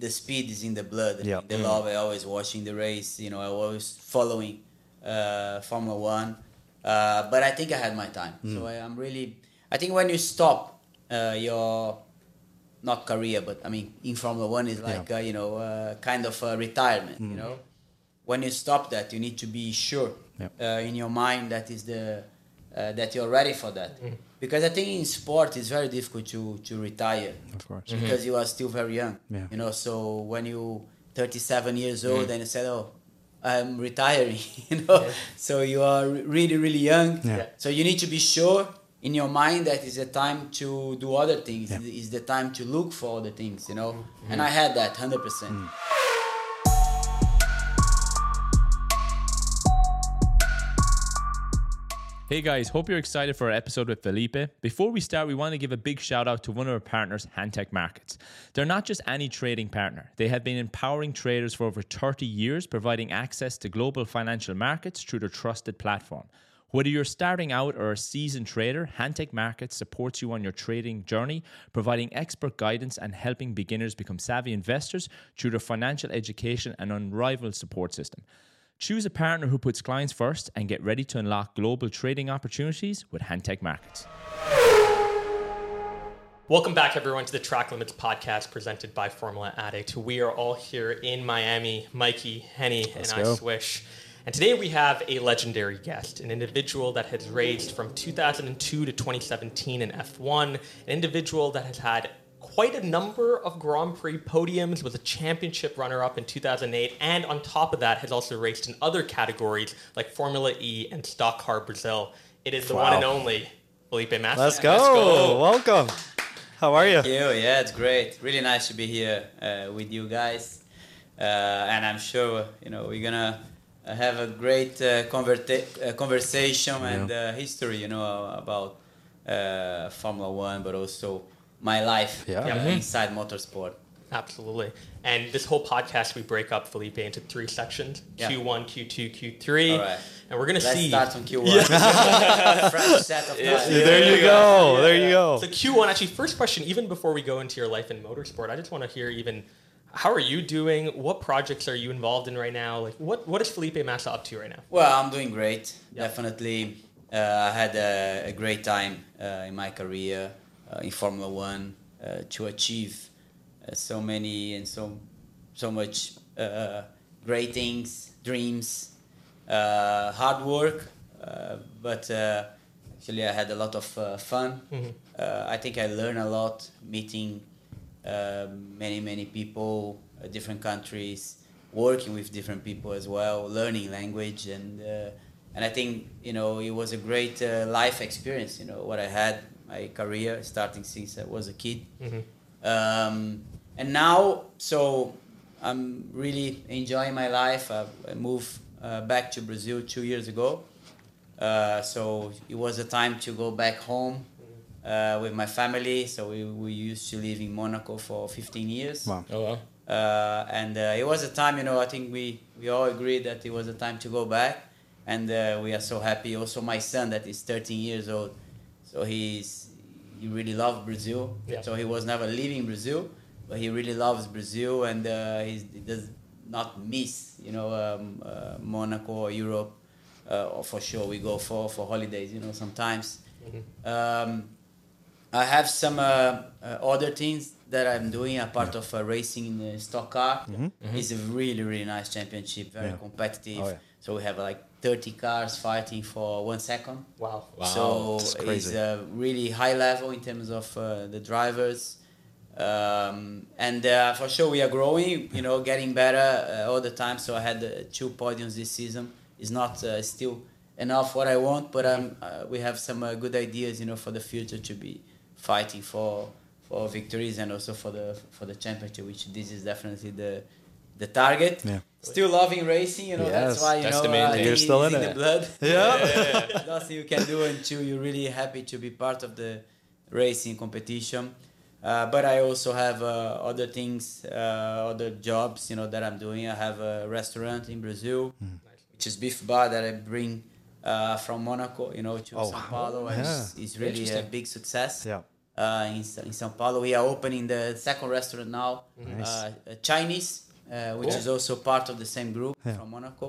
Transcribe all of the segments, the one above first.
the speed is in the blood. Yeah. The love. I always watching the race. You know, I always following uh, Formula One. Uh, but I think I had my time. So I, I'm really. I think when you stop uh, your not career, but I mean in Formula One is like uh, you know uh, kind of a retirement. You know, when you stop that, you need to be sure Yep. uh, in your mind that is the uh, that you're ready for that. Mm. Because I think in sport it's very difficult to to retire Of course. Mm-hmm. because you are still very young. Yeah. You know, so when you 37 years old mm. and you said, "Oh, I'm retiring," you know, so you are really really young. Yeah. So you need to be sure in your mind that is the time to do other things. Yeah. It's the time to look for other things. You know, mm-hmm. and I had that 100 percent. Mm. Hey guys, hope you're excited for our episode with Felipe. Before we start, we want to give a big shout out to one of our partners, Hantec Markets. They're not just any trading partner, they have been empowering traders for over 30 years, providing access to global financial markets through their trusted platform. Whether you're starting out or a seasoned trader, Hantec Markets supports you on your trading journey, providing expert guidance and helping beginners become savvy investors through their financial education and unrivaled support system. Choose a partner who puts clients first and get ready to unlock global trading opportunities with Hantec Markets. Welcome back, everyone, to the Track Limits podcast presented by Formula Addict. We are all here in Miami. Mikey, Henny, and I go. Swish. And today we have a legendary guest, an individual that has raced from 2002 to 2017 in F1, an individual that has had quite a number of Grand Prix podiums, was a championship runner up in 2008, and on top of that, has also raced in other categories like Formula E and Stock Car Brazil. It is the one and only Felipe Massa. Let's go. Welcome. How are you? You, yeah, it's great. Really nice to be here uh, with you guys, uh, and I'm sure you know we're gonna uh, have a great uh, converta- uh, conversation and uh, history, you know, about uh, Formula One, but also my life Yeah. Yeah. inside motorsport. Absolutely. And this whole podcast, we break up Felipe into three sections Yeah. Q1, Q2, Q3. All right. And we're going to Let's see. start on Q1. Fresh set of Yeah. There you go. There you go. So, Q1, actually, first question, even before we go into your life in motorsport, I just want to hear even how are you doing? What projects are you involved in right now? Like, what, what is Felipe Massa up to right now? Well, I'm doing great. Yeah. Definitely, uh, I had a, a great time uh, in my career in Formula One uh, to achieve uh, so many and so so much uh, great things, dreams, uh, hard work. Uh, but uh, actually, I had a lot of uh, fun. Uh, I think I learned a lot meeting uh, many many people, uh, different countries, working with different people as well, learning language and uh, and I think you know it was a great uh, life experience. You know what I had my career starting since I was a kid, um, and now so I'm really enjoying my life. I, I moved uh, back to Brazil two years ago. Uh, so it was a time to go back home uh, with my family. So we, we used to live in Monaco for 15 years. Wow. Oh, well. Uh, and uh, it was a time, you know, I think we, we all agreed that it was a time to go back. And uh, we are so happy. Also, my son, that is 13 years old, so he's he really loves Brazil. Yeah. So he was never leaving Brazil, but he really loves Brazil, and uh, he's, he does not miss, you know, um, uh, Monaco or Europe. Uh, or for sure, we go for for holidays, you know, sometimes. Um, I have some uh, uh, other things that I'm doing. A part of uh, racing in the stock car. It's a really really nice championship, very Yeah. competitive. Oh, yeah. So we have like 30 cars fighting for one second. Wow. wow. So It's it's crazy. uh, really high level in terms of uh, the drivers. Um, and uh, for sure we are growing, you know, getting better uh, all the time. So I had uh, two podiums this season. It's not uh, still enough what I want, but um, uh, we have some uh, good ideas, you know, for the future to be fighting for for victories and also for the for the championship, which this is definitely the the target. Yeah. Still loving racing, you know. Yes. that's why you that's know the uh, you're still in the it. blood. Yeah. Nothing you can do until you're really happy to be part of the racing competition. Uh, but I also have uh, other things, uh, other jobs, you know, that I'm doing. I have a restaurant in Brazil, which is Beef Bar that I bring uh, from Monaco, you know, to Oh, São Paulo. and yeah. It's, it's really a big success. Yeah. uh, in, in São Paulo. We are opening the second restaurant now, Nice. uh, uh, Chinese, which Cool. is also part of the same group Yeah. from Monaco.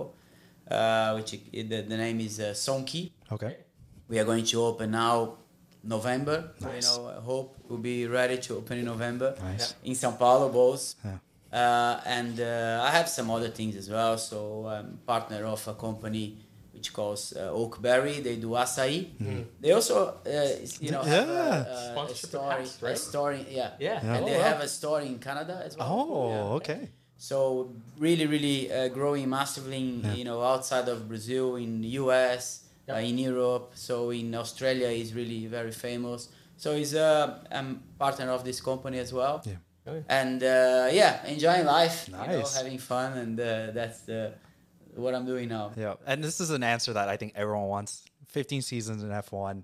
Uh, which i- the, the name is uh, Song Qi. Okay. We are going to open now November. Nice. You know, I hope we'll be ready to open in November Nice. in São Paulo, both. Yeah. Uh, and uh, I have some other things as well. So I'm partner of a company which calls uh, Oakberry. They do acai. They also, uh, you know, have a, Yeah. a, a Sponsorship story, packs, right? a story, yeah. Yeah. Yeah. And Oh, they wow. have a store in Canada as well. Oh, Yeah. okay. So really, really uh, growing massively, in, Yeah. you know, outside of Brazil, in the US, Yep. uh, in Europe. So in Australia, is really very famous. So he's a I'm partner of this company as well. Yeah. Okay. And uh, yeah, enjoying life, you know, having fun, and uh, that's the what I'm doing now. Yeah. And this is an answer that I think everyone wants. 15 seasons in F1.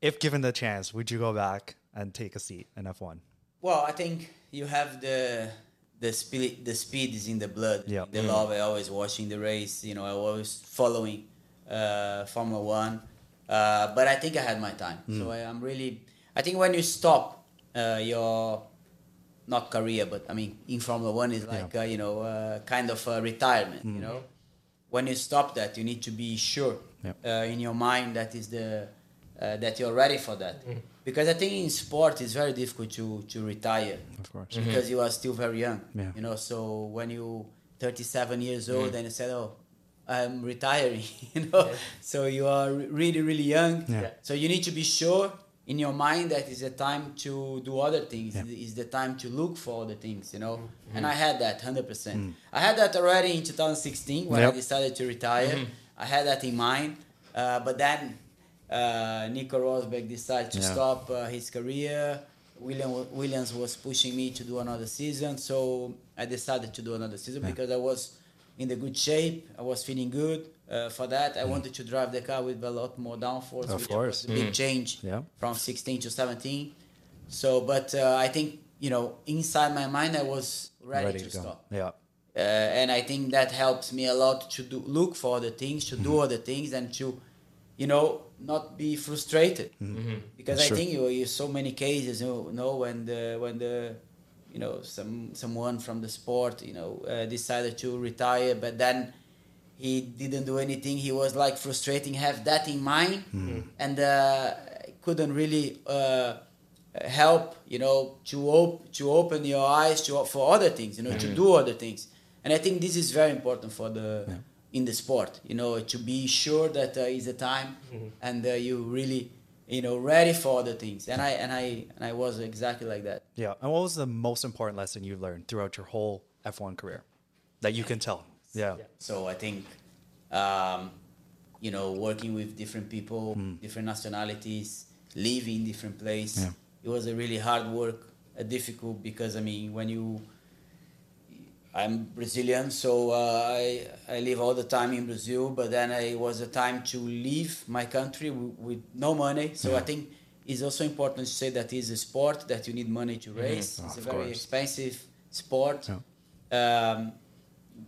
If given the chance, would you go back and take a seat in F1? Well, I think you have the the speed. The speed is in the blood. Yeah. The love. I always watching the race. You know, I always following uh, Formula One. Uh, but I think I had my time. So I, I'm really. I think when you stop uh, your not career, but I mean in Formula One is like uh, you know uh, kind of a retirement. You know, when you stop that, you need to be sure Yep. uh, in your mind that is the uh, that you're ready for that. Because I think in sport it's very difficult to to retire Of course. Mm-hmm. because you are still very young. Yeah. You know, so when you 37 years mm-hmm. old and you said, "Oh, I'm retiring," you know, so you are really really young. Yeah. So you need to be sure in your mind that it's a time to do other things. Yeah. It's the time to look for other things. You know, mm-hmm. and I had that 100. percent mm. I had that already in 2016 when Yep. I decided to retire. I had that in mind, uh, but then uh, Nico Rosberg decided to Yeah. stop uh, his career. William Williams was pushing me to do another season, so I decided to do another season Yeah. because I was in the good shape. I was feeling good. Uh, for that, I wanted to drive the car with a lot more downforce. Of which course. was a big change Yeah. from 16 to 17. So, but uh, I think you know, inside my mind, I was ready, to, go. stop Yeah. uh, and I think that helps me a lot to do, look for other things, to Mm-hmm. do other things, and to, you know, not be frustrated. Because That's I true. think you, you so many cases, you know, when the when the, you know, some someone from the sport, you know, uh, decided to retire, but then he didn't do anything. He was like frustrating. Have that in mind, and uh, couldn't really. Uh, help you know to op- to open your eyes to for other things you know to do other things and i think this is very important for the in the sport you know to be sure that uh, is the time and uh, you really you know ready for other things and i and i and i was exactly like that Yeah. And what was the most important lesson you've learned throughout your whole F1 career that you can tell? Yeah. Yeah. so i think um, you know working with different people different nationalities living in different place Yeah. it was a really hard work uh, difficult because i mean when you i'm brazilian so uh, I, I live all the time in brazil but then it was a time to leave my country with, with no money. So i think it's also important to say that it's a sport that you need money to race it's a very course. expensive sport. Yeah. um,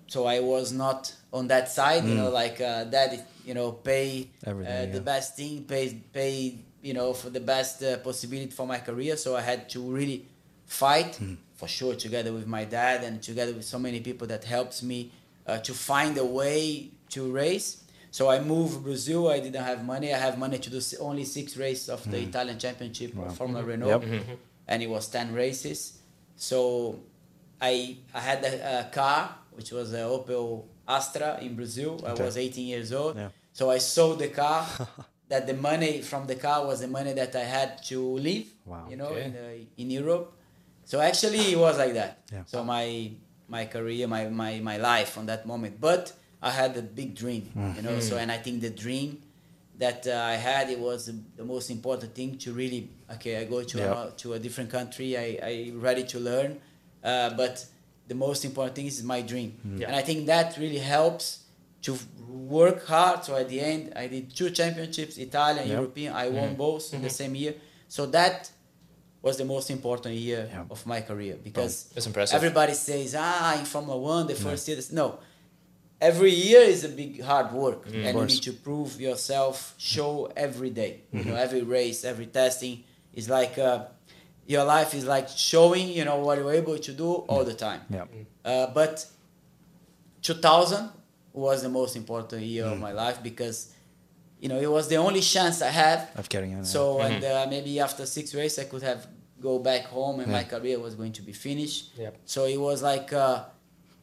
so I was not on that side, you know, like uh, that, you know, pay uh, Everything, the best thing, pay, pay, you know, for the best uh, possibility for my career. So I had to really fight for sure, together with my dad and together with so many people that helped me uh, to find a way to race. So I moved Brazil. I didn't have money. I have money to do only six races of the hmm. Italian Championship of Formula Renault, Yep. Mm-hmm. and it was ten races. So I I had a, a car which was a Opel Astra in Brazil. I was 18 years old. Yeah. So I sold the car. that the money from the car was the money that I had to live. Wow. You know, Okay. in, the, in Europe. So actually, it was like that. Yeah. So my my career, my, my my life on that moment. But I had a big dream. You mm. know. So mm. and I think the dream that uh, I had it was the, the most important thing to really okay. I go to Yeah. a, to a different country. I I ready to learn, uh, but the most important thing is my dream, Yeah. and I think that really helps to work hard. So at the end, I did two championships, Italian, Yeah. European. I won mm-hmm. both in the mm-hmm. same year. So that was the most important year Yeah. of my career because That's impressive. everybody says, ah, in Formula One, the first year. No, every year is a big hard work, and you need to prove yourself, show every day. You know, every race, every testing is like uh, your life is like showing you know what you're able to do all the time. Yeah. Uh, but 2000 was the most important year Mm. of my life because you know it was the only chance I had. Of getting on. So and uh, maybe after six races I could have go back home and my career was going to be finished. Yep. So it was like uh,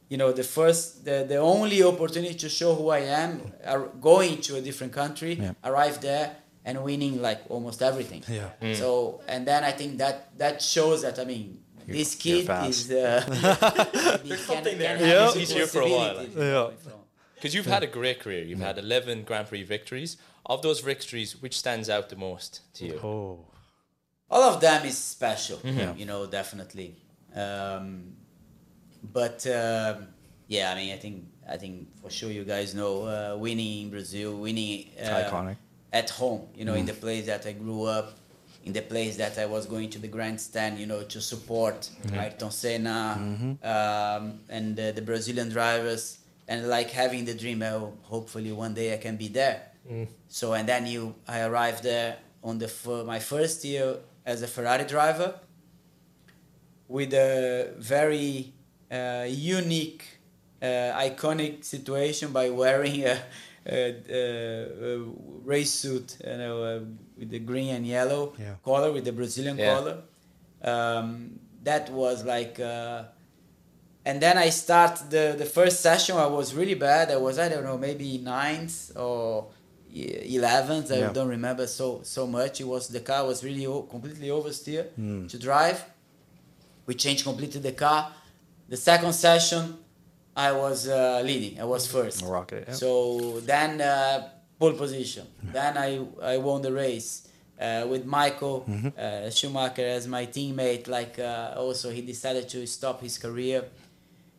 you know the first the, the only opportunity to show who I am uh, going to a different country Yeah. arrive there and winning like almost everything. Yeah. Mm. So and then I think that that shows that I mean You're- this kid is uh, There's something there. Yeah. He's here for a while, possibilities Yeah. Because you've had a great career. You've had 11 Grand Prix victories. Of those victories, which stands out the most to you? Oh. all of them is special Yeah. you know definitely um, but um, yeah i mean i think i think for sure you guys know uh, winning in brazil winning uh, Iconic. at home you know in the place that i grew up in the place that i was going to the grandstand you know to support ayrton senna um, and uh, the brazilian drivers and like having the dream oh, hopefully one day i can be there so and then you i arrived there on the fir- my first year as a ferrari driver with a very uh, unique uh, iconic situation by wearing a, a, a, a race suit you know uh, with the green and yellow Yeah. color with the brazilian Yeah. color um, that was like uh, and then I start the the first session. I was really bad. I was I don't know maybe ninth or e- eleventh. I Yeah. don't remember so so much. It was the car was really completely oversteer Mm. to drive. We changed completely the car. The second session, I was uh, leading. I was first. Rocket. Yeah. So then uh, pole position. Then I I won the race uh, with Michael Mm-hmm. uh, Schumacher as my teammate. Like uh, also he decided to stop his career.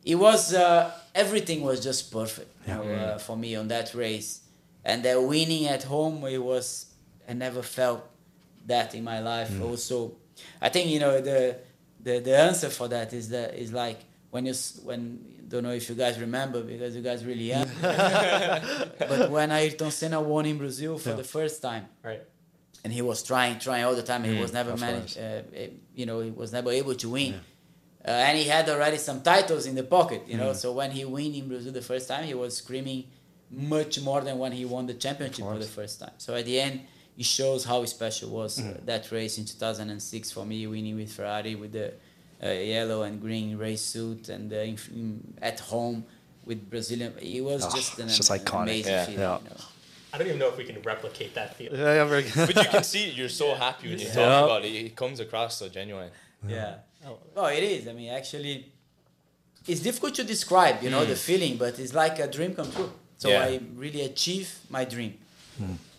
It was uh, everything was just perfect you know, for me on that race, and the winning at home. It was I never felt that in my life. Mm. Also, I think you know the the the answer for that is that is like when you s- when don't know if you guys remember because you guys really young. but when Ayrton Senna won in Brazil for Yeah. the first time, Right. and he was trying, trying all the time, he was never managed. Uh, eh, you know, he was never able to win. Uh, and he had already some titles in the pocket, you know. So when he win in Brazil the first time, he was screaming much more than when he won the championship for the first time. So at the end, it shows how special was uh, that race in 2006 for me, winning with Ferrari with the uh, yellow and green race suit and uh, in, in, at home with Brazilian. It was Oh, just an, just an iconic. amazing Yeah. feeling. Yeah. You know. I don't even know if we can replicate that feeling. Yeah, yeah, very good. But you can see you're so happy when you talk about it. It comes across so genuine. Yeah. Oh, it is. I mean, actually, it's difficult to describe, you know, the feeling, but it's like a dream come true. So Yeah. I really achieved my dream.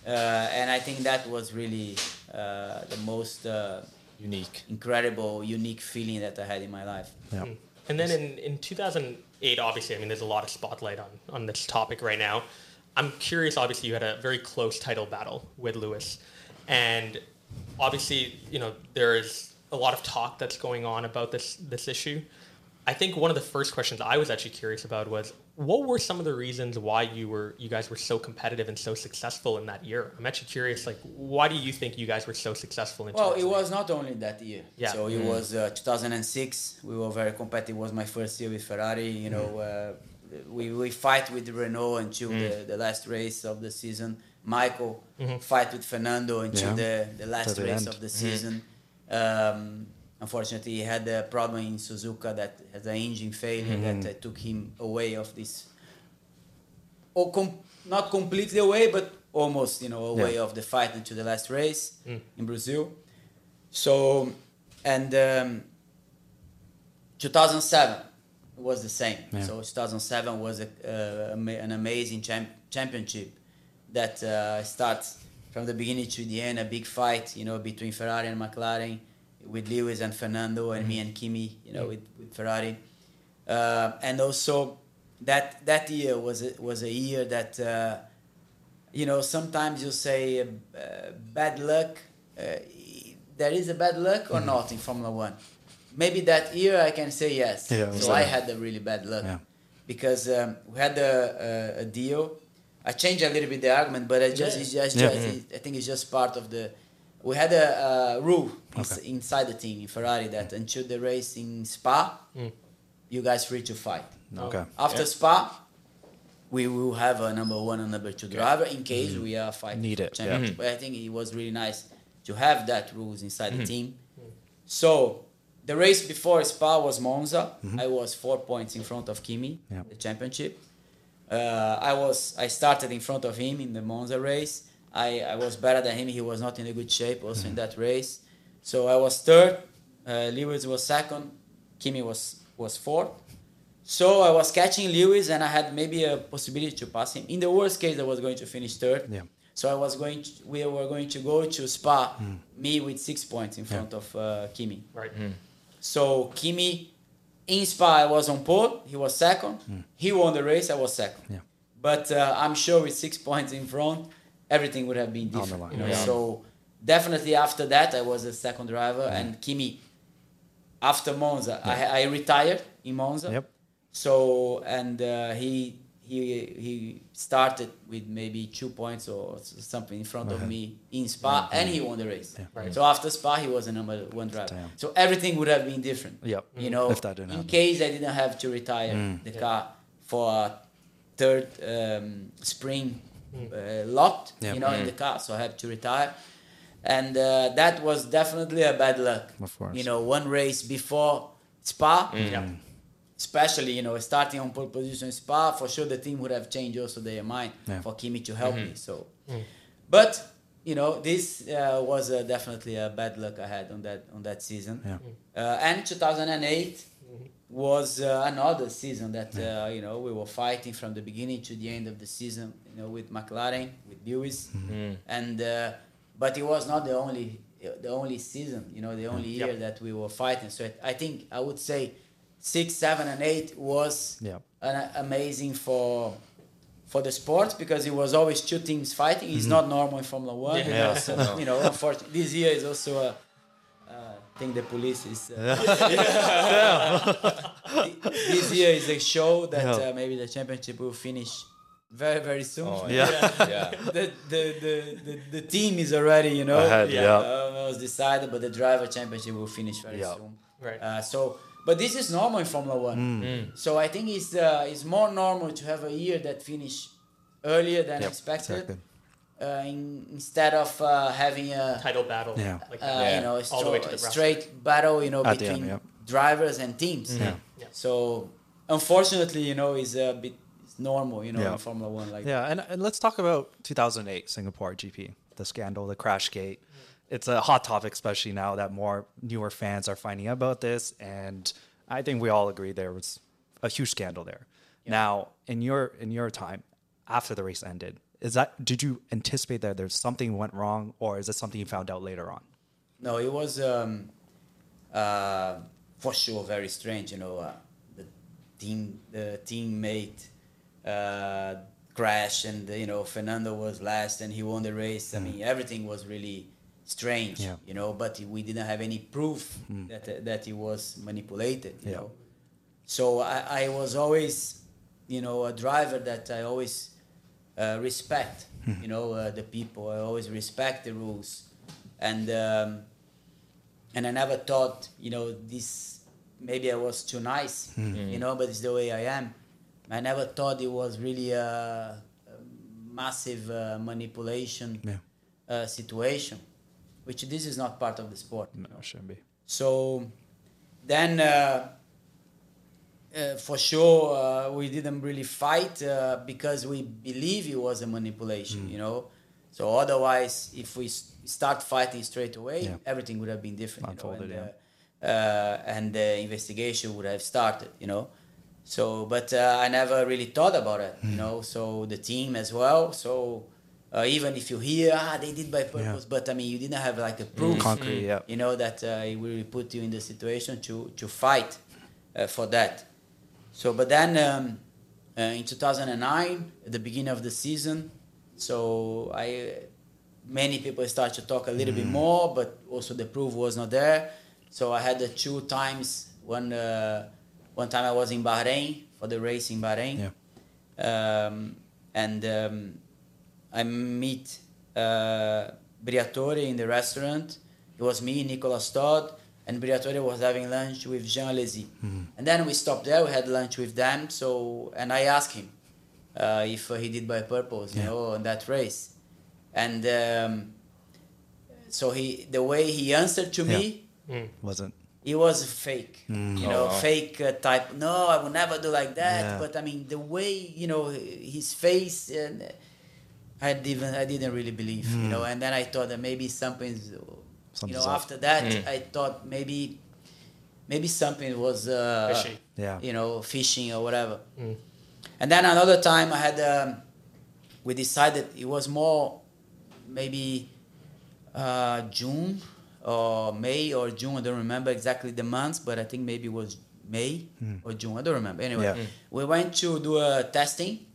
Uh, and I think that was really uh, the most uh, Unique. incredible, unique feeling that I had in my life. yeah. And then in, in 2008, obviously, I mean, there's a lot of spotlight on, on this topic right now. I'm curious, obviously, you had a very close title battle with Lewis. And obviously, you know, there is a lot of talk that's going on about this, this issue. I think one of the first questions I was actually curious about was what were some of the reasons why you were you guys were so competitive and so successful in that year? I'm actually curious, like, why do you think you guys were so successful in Well, it was not only that year. Yeah. So it was uh, 2006. We were very competitive. It was my first year with Ferrari. You know, uh, we, we fight with Renault until the, the last race of the season. Michael fight with Fernando until Yeah. the, the last the race end. of the season. Um, unfortunately, he had a problem in Suzuka that has an engine failure that uh, took him away of this. Or com- not completely away, but almost, you know, away Yeah. of the fight into the last race in Brazil. So, and um, 2007 was the same. Yeah. So 2007 was a, uh, an amazing champ- championship that uh, starts from the beginning to the end, a big fight, you know, between Ferrari and McLaren, with Lewis and Fernando, and me and Kimi, you know, with, with Ferrari. Uh, and also, that that year was a, was a year that, uh, you know, sometimes you say uh, uh, bad luck. Uh, there is a bad luck or not in Formula One. Maybe that year I can say yes. Yeah, so I had a really bad luck Yeah. because um, we had a, a, a deal. I changed a little bit the argument, but I just, Yeah. it's just, Yeah. just I think it's just part of the we had a, a rule ins- inside the team in Ferrari that until the race in Spa, mm. you guys free to fight. Okay. After Spa, we will have a number one and number two driver in case mm-hmm. we are fighting Need for it, yeah. championship. Mm-hmm. But I think it was really nice to have that rules inside the mm-hmm. team. So the race before Spa was Monza. I was four points in front of Kimi, Yeah. the championship. Uh, I was I started in front of him in the Monza race. I, I was better than him. He was not in a good shape also in that race. So I was third. Uh, Lewis was second. Kimi was was fourth. So I was catching Lewis, and I had maybe a possibility to pass him. In the worst case, I was going to finish third. Yeah. So I was going. To, we were going to go to Spa, me with six points in front of uh, Kimi. Right. So Kimi, in Spa, I was on pole. He was second. He won the race. I was second. Yeah. But uh, I'm sure with six points in front, everything would have been different. You know? yeah. So definitely after that, I was a second driver, and Kimi. After Monza, I, I retired in Monza. Yep. So and uh, he he he started with maybe two points or something in front of me in Spa, and he won the race. Right. So after Spa, he was a number one driver. Damn. So everything would have been different. Yep. You know, If that didn't in happen. case I didn't have to retire the car for a third um, spring uh, lot, Yeah. you know, in the car, so I had to retire. And uh, that was definitely a bad luck. Of course. You know, one race before Spa, Yeah. especially you know starting on pole position in Spa, for sure the team would have changed also their mind Yeah. for Kimi to help me. So, Mm. but you know this uh, was uh, definitely a bad luck I had on that on that season. Yeah. Uh, and 2008 was uh, another season that uh, you know we were fighting from the beginning to the end of the season. You know with McLaren, with Lewis, and uh, but it was not the only the only season. You know the only year Yep. that we were fighting. So I think I would say six, seven, and eight was Yeah. an, amazing for for the sport because it was always two teams fighting. It's not normal in Formula One. Yeah. You know, so, you know, unfortunately, this year is also a. Uh, I think the police is. Uh, this year is a show that Yeah. uh, maybe the championship will finish very very soon. Oh, Yeah. yeah. the, the, the, the, the team is already you know Ahead, yeah. uh, was decided, but the driver championship will finish very Yeah. soon. Right. Uh, so, but this is normal in Formula One. Mm. So I think it's uh, it's more normal to have a year that finish earlier than Yep, expected, exactly. Uh, in, instead of uh, having a Title battle. Yeah. Like uh, that. you know a, All the way stro- to the a straight battle, you know, At the end, between drivers and teams. Yeah. Yeah. So unfortunately, you know, is a bit normal, you know, Yeah. in Formula One. Like Yeah, and, and let's talk about 2008 Singapore GP, the scandal, the crash gate. It's a hot topic, especially now that more newer fans are finding out about this, and I think we all agree there was a huge scandal there. Now, in your in your time, after the race ended, is that did you anticipate that there's something went wrong, or is it something you found out later on? No, it was um, uh, for sure very strange. You know, uh, the team, the teammate uh, crashed, and you know Fernando was last, and he won the race. I mean, everything was really strange. Yeah. You know, but we didn't have any proof that that he was manipulated. You Yeah. know, so I, I was always, you know, a driver that I always uh, respect. you know, uh, the people. I always respect the rules, and um, and I never thought, you know, this maybe I was too nice, you know, but it's the way I am. I never thought it was really a, a massive uh, manipulation Yeah. uh, situation, which this is not part of the sport. you No, know. it shouldn't be. So then, uh, for sure, uh, we didn't really fight uh, because we believe it was a manipulation, you know. So otherwise, if we start fighting straight away, Yeah. everything would have been different, you know, and, uh, uh, and the investigation would have started, you know. So, but uh, I never really thought about it, you know. So the team as well. So uh, even if you hear, ah, they did by purpose, but I mean, you didn't have like a proof Concrete, yeah. you know that uh, it will put you in the situation to to fight uh, for that so but then um, uh, in 2009 at the beginning of the season so i many people start to talk a little bit more but also the proof was not there so i had the two times one uh, one time i was in bahrain for the race in bahrain Yeah. um, and um, I meet uh, Briatore in the restaurant. It was me, Nicolas Todt, and Briatore was having lunch with Jean Alesi. And then we stopped there. We had lunch with them. So and I asked him uh, if uh, he did by purpose, you Yeah. know, on that race. And um, so he, the way he answered to me, Wasn't. it was fake. You know, Oh, fake uh, type. No, I would never do like that. Yeah. But I mean, the way you know his face, and I didn't, I didn't really believe. You know, and then I thought that maybe something's. You know, after that, I thought maybe, maybe something was. Uh, Fishy. Yeah. You know, fishing or whatever. And then another time I had, um, we decided it was more maybe uh, June or May or June. I don't remember exactly the months, but I think maybe it was May or June. I don't remember. Anyway, Yeah. Mm. we went to do a testing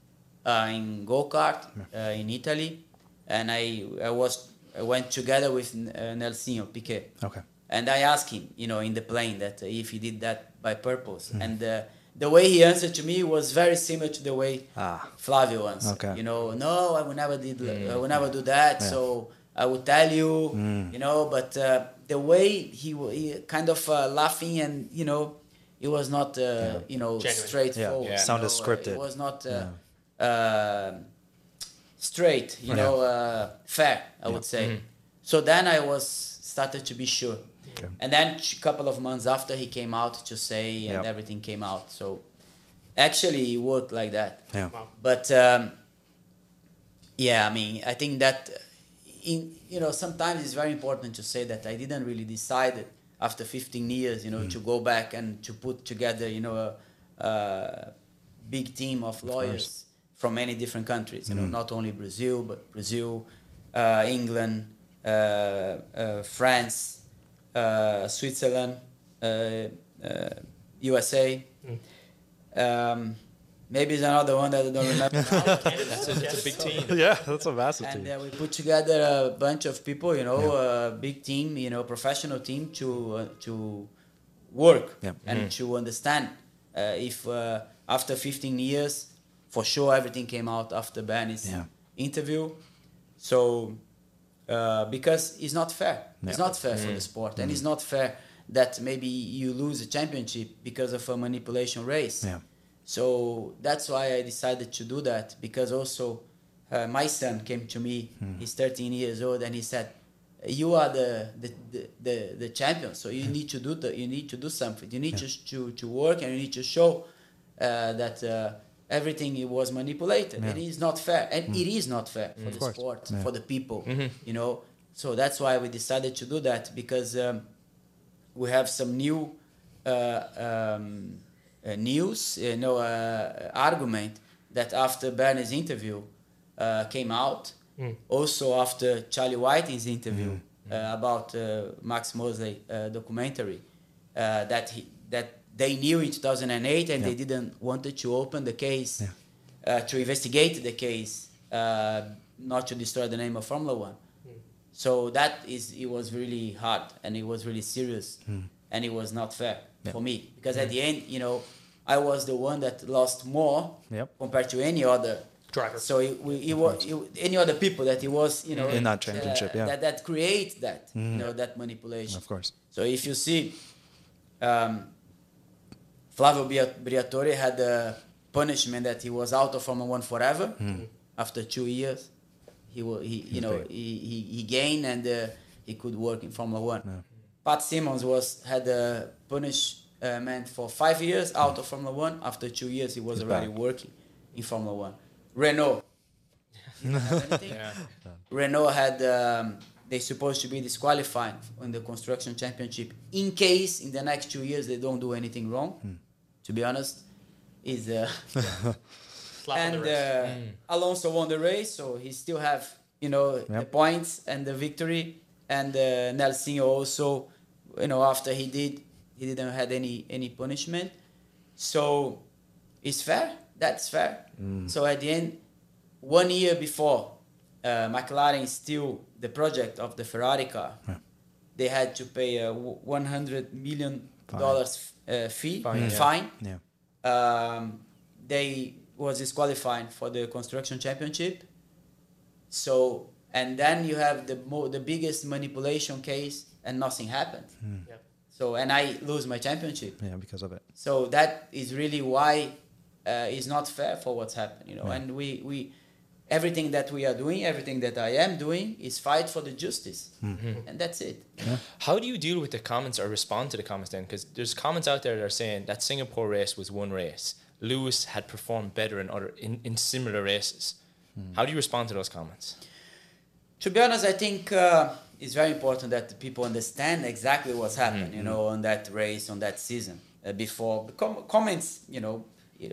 uh, in go kart uh, in Italy, and I I was I went together with uh, Nelsinho Piquet. Okay. And I asked him, you know, in the plane that uh, if he did that by purpose. Mm. And uh, the way he answered to me was very similar to the way Ah. Flavio answered. Okay. You know, no, I would never did. I would never do that. So I would tell you, Mm. you know. But uh, the way he, wa- he kind of uh, laughing and you know, it was not, uh, you know, Genuine. straightforward. Yeah. you Sounded know, uh, scripted. It was not. Uh, uh, straight, you Yeah. know, uh, fair, I would say. So then I was started to be sure. Okay. And then a couple of months after he came out to say and Yep. everything came out. So actually it worked like that. Yeah. Wow. But um, yeah, I mean, I think that in you know sometimes it's very important to say that I didn't really decide it after 15 years, you know, to go back and to put together, you know, a, a big team of lawyers from many different countries. You know, not only Brazil, but Brazil, uh, England, uh, uh, France, uh, Switzerland, uh, uh, USA. Um, maybe it's another one that I don't remember. now. That's a, that's a big team. yeah, that's a massive and team. uh, we put together a bunch of people, you know, a big team, you know, professional team to uh, to work Yeah. and to understand uh, if uh, after 15 years, for sure everything came out after Bernie's Yeah. interview. So uh, because it's not fair, it's not fair for the sport, and it's not fair that maybe you lose a championship because of a manipulation race. Yeah. So that's why I decided to do that because also uh, my son came to me. He's 13 years old, and he said, "You are the the, the, the, the champion. So you need to do the, you need to do something. You need to, to to work, and you need to show uh, that." Uh, Everything it was manipulated. It is not fair, and it is not fair for the course. sport, Yeah. for the people. You know, so that's why we decided to do that because um, we have some new uh, um, uh, news, you know, uh, argument that after Bernie's interview uh, came out, also after Charlie Whiting's interview uh, about uh, Max Mosley uh, documentary, uh, that he, that they knew in 2008 and they didn't wanted to open the case uh, to investigate the case, uh, not to destroy the name of Formula One. So that is it was really hard and it was really serious and it was not fair for me because at the end, you know, I was the one that lost more Yep. compared to any other Driver. So it, we, it was it, any other people that it was, you know, In that championship, uh, yeah. that that create that, you know, that manipulation. Of course. So if you see, um, Flavio Briatore had a punishment that he was out of Formula One forever after two years. He will, he, you know he, he, he gained and uh, he could work in Formula One. Pat Symonds was had a punishment for five years out of Formula One. After two years, he was He's already back. working in Formula One. Renault. You have anything? Renault had um, they supposed to be disqualified in the construction championship in case in the next two years they don't do anything wrong. Hmm. To be honest, is uh, Slap on the and wrist. uh, Alonso won the race, so he still have you know the points and the victory. And uh, Nelsinho also, you know, after he did, he didn't had any any punishment. So it's fair. That's fair. So at the end, one year before uh, McLaren still the project of the Ferrari car, they had to pay a w- 100 million dollars uh, fee Fine, yeah. fine Yeah. um, they was disqualified for the construction championship. So and then you have the mo- the biggest manipulation case, and nothing happened. Yeah. So and I lose my championship. Yeah, because of it. So that is really why uh, it's not fair for what's happened, you know. And we, we, everything that we are doing, everything that I am doing, is fight for the justice, and that's it. How do you deal with the comments or respond to the comments then? Because there's comments out there that are saying that Singapore race was one race. Lewis had performed better in other in, in similar races. How do you respond to those comments? To be honest, I think uh, it's very important that people understand exactly what's happened, you know, on that race, on that season. Uh, before com- comments, you know,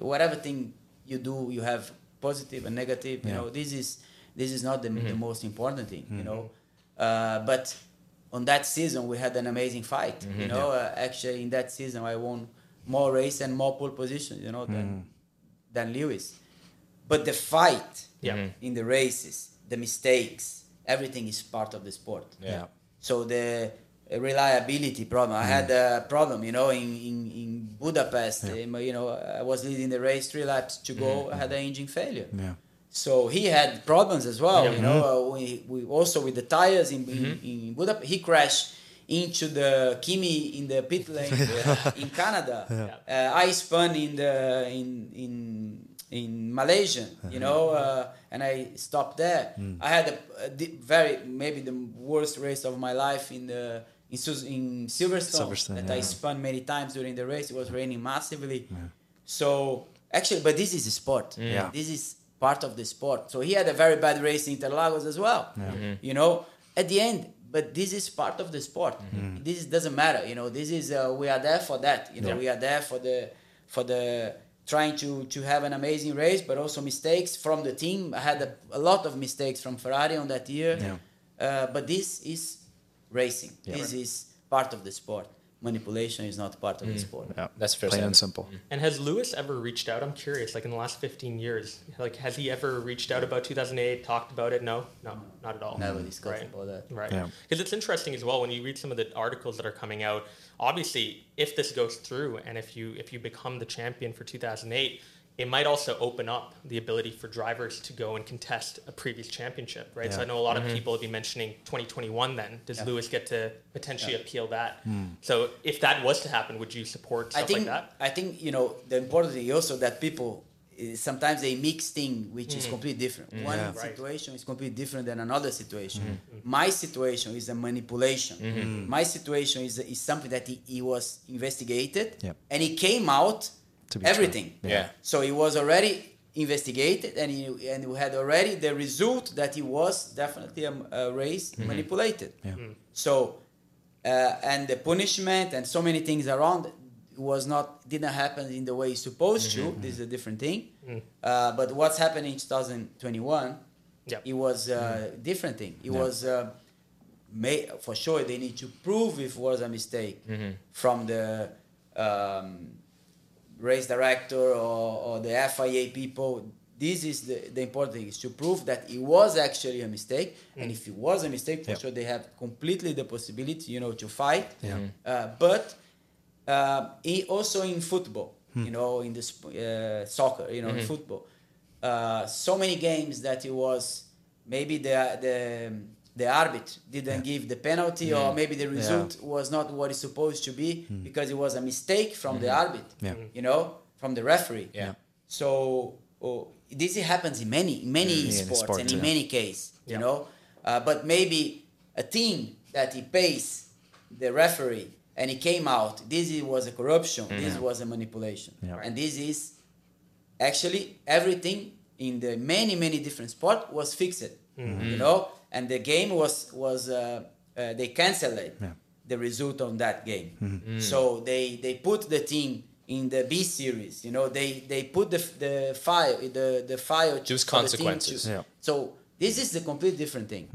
whatever thing you do, you have positive and negative. You Yeah. know, this is this is not the, the mm-hmm. most important thing, you mm-hmm. know. Uh, but on that season, we had an amazing fight. Mm-hmm. You know, uh, actually, in that season, I won more race and more pole positions, you know, than than Lewis. But the fight Yeah. in the races, the mistakes, everything is part of the sport. Yeah. So the reliability problem. I had a problem, you know, in, in, in Budapest. um, You know, I was leading the race three laps to go. I had an engine failure. Yeah. So he had problems as well. Yeah. You know, uh, we, we also with the tires in, in, in Budapest. He crashed into the Kimi in the pit lane uh, in Canada. Uh, I spun in the in in in Malaysia. You know, uh, and I stopped there. I had a, a very maybe the worst race of my life in the. In, Sus- in Silverstone, Silverstone, that I spun many times during the race. It was raining massively. So actually, but this is a sport. Yeah. This is part of the sport. So he had a very bad race in Interlagos as well. You know, at the end, but this is part of the sport. This doesn't matter. You know, this is uh, we are there for that. You know, Yeah. we are there for the for the trying to to have an amazing race, but also mistakes from the team. I had a, a lot of mistakes from Ferrari on that year. Yeah. Uh, but this is racing. This is part of the sport. Manipulation is not part of the mm. sport. Yeah. That's fair Plain and simple. Mm. And has Lewis ever reached out? I'm curious. Like in the last 15 years, like has he ever reached out about 2008? Talked about it? No, no, not at all. Never discussed Right. about that. Right. Yeah. Because it's interesting as well when you read some of the articles that are coming out. Obviously, if this goes through and if you if you become the champion for 2008, it might also open up the ability for drivers to go and contest a previous championship, right? So I know a lot of mm-hmm. people have been mentioning 2021. Then does Yeah. Lewis get to potentially appeal that? Hmm. So if that was to happen, would you support I stuff think like that? I think you know the important thing also that people eh, sometimes they mix thing which is hmm. completely different. Hmm. One Yeah. Right. situation is completely different than another situation. My situation is a manipulation. My situation is is something that he, he was investigated Yep. and he came out To be true. everything. Yeah. So he was already investigated and he and we had already the result that he was definitely a, a race manipulated. Yeah. So uh, and the punishment and so many things around was not didn't happen in the way it's supposed to. This is a different thing. Uh, but what's happening in 2021, Yep. it was a different thing. It was uh, may, for sure they need to prove if it was a mistake from the um, race director or, or the FIA people. This is the, the important thing is to prove that it was actually a mistake, and if it was a mistake, for Yeah. sure they have completely the possibility, you know, to fight. Yeah. Uh, but uh, i- also in football, you know, in the sp- uh, soccer, you know, in football, uh, so many games that it was maybe the the the arbiter didn't give the penalty, or maybe the result was not what it's supposed to be hmm. because it was a mistake from the mm-hmm. arbiter, Yeah. Mm-hmm. you know, from the referee. Yeah. So oh, this happens in many many Yeah, in sports, sports, and in yeah. many cases, you know. Uh, but maybe a team that he pays the referee and he came out. This was a corruption. This mm-hmm. was a manipulation, Yeah. and this is actually everything in the many many different sport was fixed. You know, and the game was was uh, uh, they canceled it, Yeah. the result on that game. So they they put the team in the B series. You know, they they put the the file the the file. Just for the consequences. to- Yeah. So this is the completely different thing.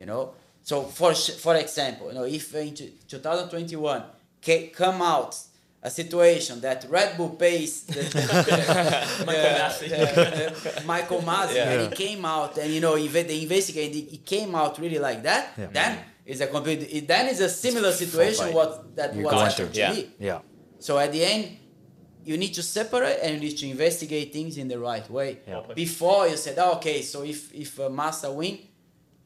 You know. So for for example, you know, if in 2021 ca- come out a situation that Red Bull pays the, the, the, Michael Masi. the- the Michael Masi, Yeah. and he came out and you know inve- they investigated, it it came out really like that. Yeah. Then it's a complete. It, then is a similar situation what that You're was going happened through. to Yeah. me. Yeah. So at the end, you need to separate and you need to investigate things in the right way. Yeah. Before you said, oh, okay, so if if uh, Massa win,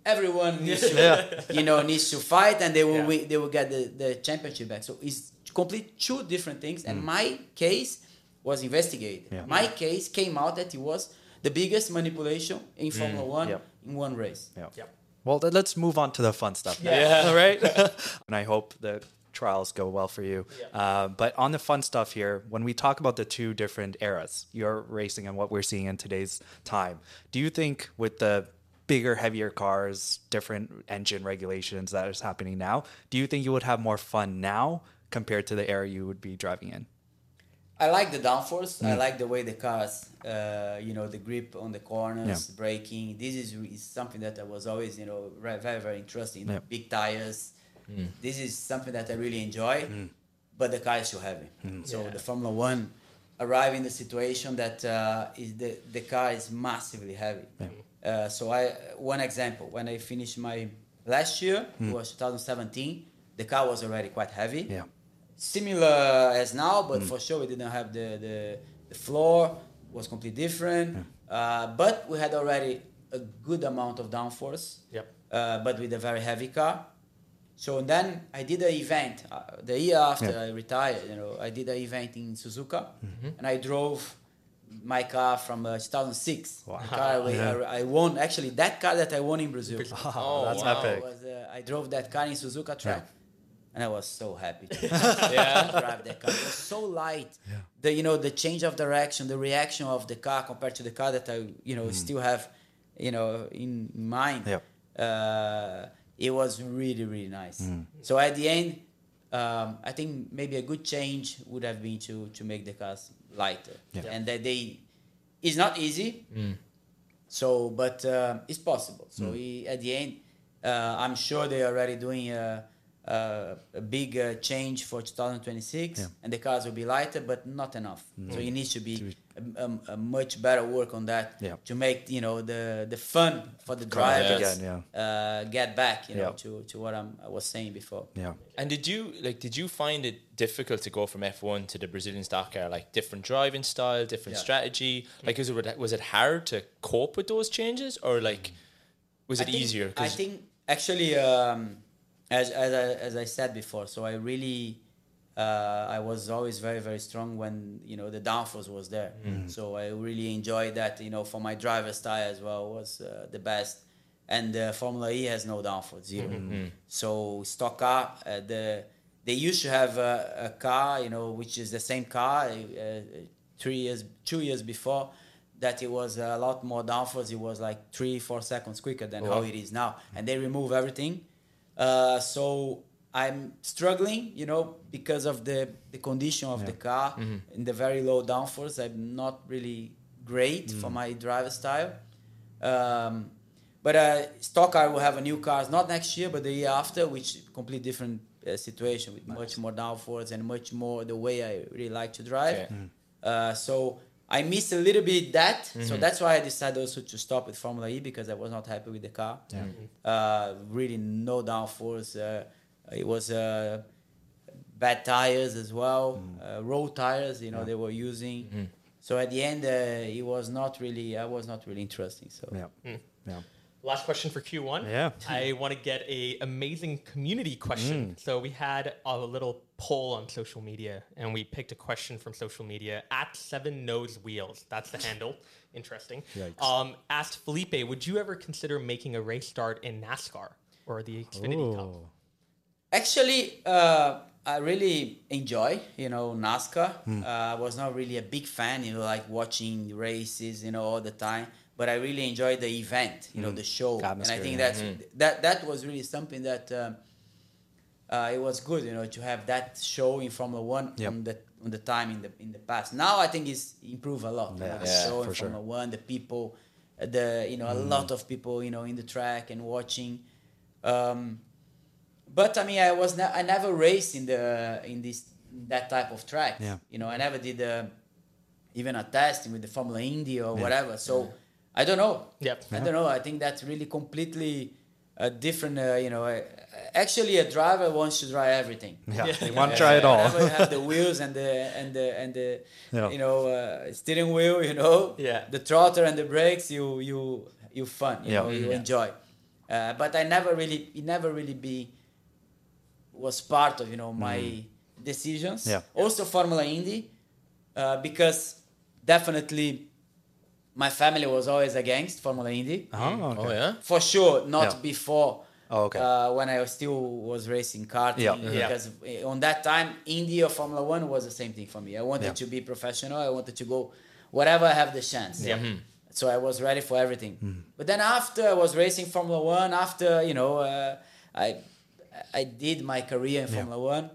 everyone needs to, Yeah. you know, needs to fight, and they will Yeah. win, they will get the, the championship back. So it's complete two different things. And my case was investigated. Yeah. My case came out that it was the biggest manipulation in Formula One Yep. in one race. Yeah. Yep. Well, then let's move on to the fun stuff. now. Yeah. All right. and I hope the trials go well for you. Yeah. Uh, but on the fun stuff here, when we talk about the two different eras, your racing and what we're seeing in today's time, do you think with the bigger, heavier cars, different engine regulations that is happening now, do you think you would have more fun now compared to the era you would be driving in? I like the downforce. Mm. I like the way the cars, uh, you know, the grip on the corners, Yeah. braking. This is, is something that I was always, you know, re- very very interesting. Yeah. Big tires. Mm. This is something that I really enjoy, but the car is too heavy. So Yeah. the Formula One arrive in the situation that uh, is the the car is massively heavy. Uh, so I one example when I finished my last year it was 2017. The car was already quite heavy Yeah. Similar as now, but for sure we didn't have the the, the floor was completely different. Uh, but we had already a good amount of downforce. Yep. Uh, but with a very heavy car. So then I did an event uh, the year after Yeah. I retired. You know, I did an event in Suzuka, and I drove my car from uh, 2006. Wow. The car we- Yeah. I, I won actually that car that I won in Brazil. Oh, that's wow. epic. Was, uh, I drove that car in Suzuka track, and I was so happy to Yeah. drive that car. It was so light. The you know the change of direction, the reaction of the car compared to the car that I you know still have, you know in mind. Yep. Uh, it was really really nice. So at the end, um, I think maybe a good change would have been to to make the cars lighter, Yeah. and that they. It's not easy. So, but uh, it's possible. So Hmm. we, at the end, uh, I'm sure they're already doing a, a, a big uh, change for 2026, Yeah. And the cars will be lighter, but not enough. So it needs to be a, a, a much better work on that Yeah. to make you know the the fun for the Correct. drivers Again, uh, get back. You know Yeah. to, to what I'm, I was saying before. Yeah. And did you like? Did you find it difficult to go from F one to the Brazilian stock car? Like different driving style, different Yeah. strategy. Like, is it was it hard to cope with those changes, or like was I it think- easier? I think actually, um, as as I, as I said before, so I really uh, I was always very very strong when you know the downforce was there. So I really enjoyed that. You know, for my driver style as well was uh, the best. And uh, Formula E has no downforce 0 So stock car, uh, the they used to have a, a car, you know, which is the same car uh, three years, two years before that it was a lot more downforce. It was like three, four seconds quicker than how it is now. And they remove everything. Uh, so I'm struggling, you know, because of the, the condition of the car in the very low downforce. I'm not really great for my driver style. Um, but uh, stock car will have a new cars not next year, but the year after, which complete different uh, situation with much more downforce and much more the way I really like to drive. Okay. Uh, so I missed a little bit that. So that's why I decided also to stop with Formula E because I was not happy with the car. Uh, really no downforce. Uh, it was uh, bad tires as well, uh, road tires. You know they were using. So at the end, uh, it was not really. I was not really interesting. So Yeah. Yeah. Last question for Q1. Yeah. I want to get a amazing community question. So we had a little poll on social media, and we picked a question from social media at Seven Nose Wheels. That's the handle. Interesting. Yikes. Um, asked Felipe, would you ever consider making a race start in NASCAR or the Xfinity Cup? Actually, uh, I really enjoy, you know, NASCAR. Uh, I was not really a big fan, you know, like watching races, you know, all the time. But I really enjoyed the event, you know, the show, and I Atmosphere, think yeah. that's that that was really something that um, uh, it was good, you know, to have that show in Formula One Yep. on the on the time in the in the past. Now I think it's improved a lot. you know, Yeah. the Yeah, show in for sure. Formula One, the people, uh, the you know, a lot of people, you know, in the track and watching. Um, but I mean, I was ne- I never raced in the in this that type of track. Yeah. You know, I never did uh, even a testing with the Formula Indy or Yeah. whatever. So I don't know. Yep. I don't know. I think that's really completely a different. Uh, you know, uh, actually, a driver wants to drive everything. Yeah. Yeah. They want to try it all. Whenever have the wheels and the and the and the Yeah. you know uh, steering wheel, you know, Yeah. the throttle and the brakes, you you you fun, you Yeah. know, you Yeah. enjoy. Uh, but I never really, it never really be was part of you know my decisions. Yeah. Also Formula Indy, uh, because definitely my family was always against Formula Indy. Oh, okay. Oh yeah. For sure, not Yeah. before. Oh, okay. Uh, when I still was racing karting, Yeah. Yeah. because uh, on that time, Indy or Formula One was the same thing for me. I wanted Yeah. to be professional. I wanted to go whatever I have the chance. Yeah. So I was ready for everything. Hmm. But then after I was racing Formula One, after you know, uh, I I did my career in Formula One,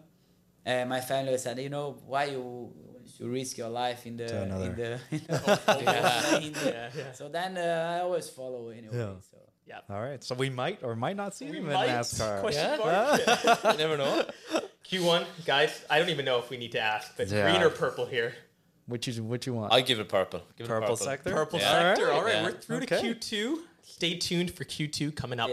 and my family said, you know, why you you risk your life in the in the, in the in the- Yeah, yeah. so then uh, I always follow anyway. Yeah. So. Yeah. All right. So we might or might not see We him might. in NASCAR. Question Yeah. mark. You never know. Q1, guys, I don't even know if we need to ask, but Yeah. green or purple here? Which you what you want? I give it purple. Give it Purple sector? Purple Yeah. sector. All right, Yeah. we're through Okay. to Q2. Stay tuned for Q2 coming up.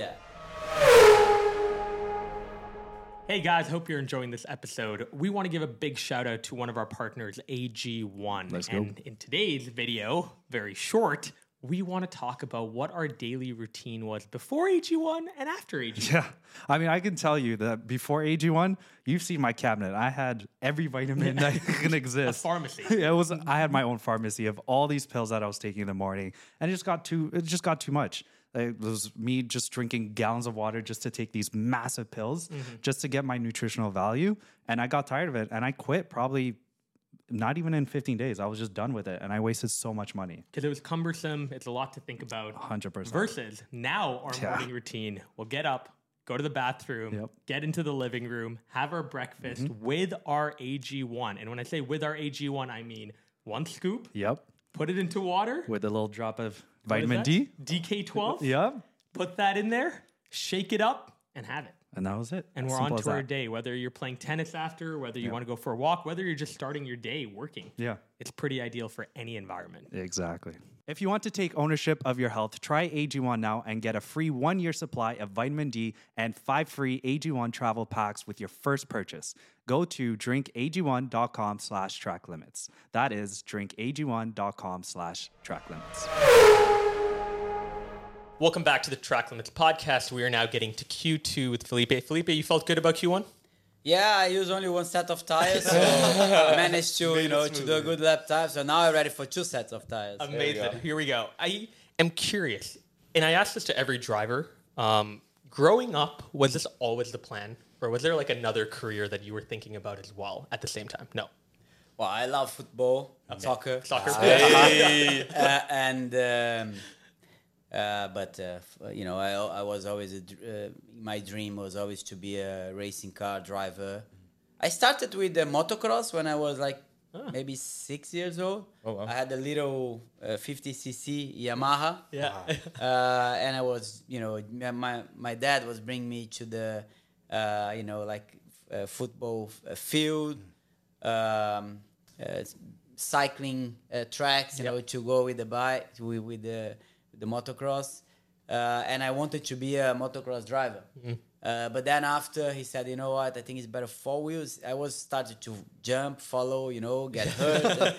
Hey guys, hope you're enjoying this episode. We want to give a big shout out to one of our partners, AG1. Let's go. and in today's video, very short, we want to talk about what our daily routine was before AG1 and after AG1. Yeah. I mean, I can tell you that before AG1, you've seen my cabinet. I had every vitamin that can exist. pharmacy. it was I had my own pharmacy of all these pills that I was taking in the morning. And it just got too it just got too much. It was me just drinking gallons of water just to take these massive pills just to get my nutritional value. And I got tired of it and I quit probably not even in 15 days. I was just done with it and I wasted so much money. Because it was cumbersome. It's a lot to think about. 100%. Versus now, our Yeah. morning routine, we'll get up, go to the bathroom, Yep. Mm-hmm. get into the living room, have our breakfast with our AG1. And when I say with our AG1, I mean one scoop, Yep. put it into water. With a little drop of vitamin? D. DK12. yeah. Put that in there, shake it up, and have it. And that was it. And As we're on to our that. day. Whether you're playing tennis after, whether you want to go for a walk, whether you're just starting your day working. Yeah. It's pretty ideal for any environment. Exactly. If you want to take ownership of your health, try AG1 now and get a free one year supply of vitamin D and five free AG1 travel packs with your first purchase. Go to drinkag1.com slash track limits. That is drinkag1.com slash track limits. Welcome back to the Track Limits podcast. We are now getting to Q2 with Felipe. Felipe, you felt good about Q1? Yeah, I use only one set of tires, so I managed to you know to do a good lap time. So now I'm ready for two sets of tires. Amazing. Here we go. I am curious, and I ask this to every driver. Um, growing up, was this always the plan, or was there like another career that you were thinking about as well at the same time? No. Well, I love football, soccer, Soccer. uh, and um, uh, but uh, you know, I, I was always a, uh, my dream was always to be a racing car driver. I started with the motocross when I was like maybe six years old. Oh, wow. I had a little uh, 50cc Yamaha. yeah. uh, and I was, you know, my- my my dad was bringing me to the, uh, you know, like uh, football f- uh, field, um, uh, cycling uh, tracks, you know, to go with the bike with, with the with the motocross, uh, and I wanted to be a motocross driver. Uh, but then after he said, you know what, I think it's better four wheels. I was started to jump, follow, you know, get hurt,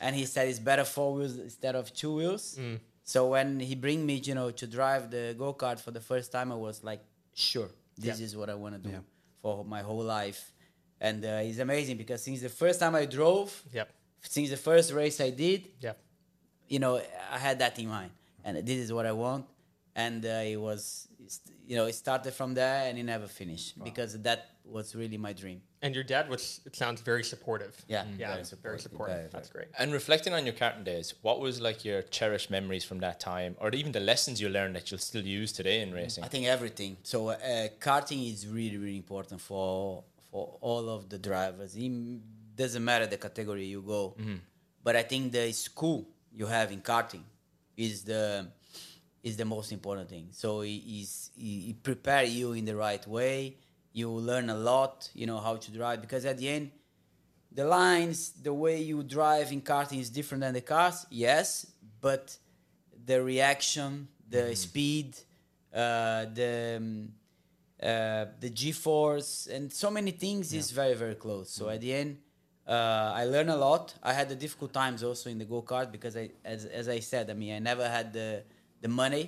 and he said it's better four wheels instead of two wheels. So when he bring me, you know, to drive the go kart for the first time, I was like, sure, this Yeah. is what I want to do Yeah. for my whole life. And uh, it's amazing because since the first time I drove, Yep. since the first race I did, Yep. you know, I had that in mind, and this is what I want. And uh, it was, you know, it started from there and it never finished because that was really my dream. And your dad was, it sounds very supportive. Yeah, Yeah, very very supportive, supportive. very, That's great. And reflecting on your karting days, what was like your cherished memories from that time, or even the lessons you learned that you'll still use today in racing? I think everything. So uh, karting is really, really important for for all of the drivers. It doesn't matter the category you go, but I think the school you have in karting is the is the most important thing. So it is it, prepare you in the right way. You learn a lot. You know how to drive because at the end, the lines, the way you drive in karting is different than the cars. Yes, but the reaction, the speed, uh, the um, uh, the G-force, and so many things is very very close. So at the end, uh, I learned a lot. I had the difficult times also in the go kart because I, as as I said, I mean, I never had the the money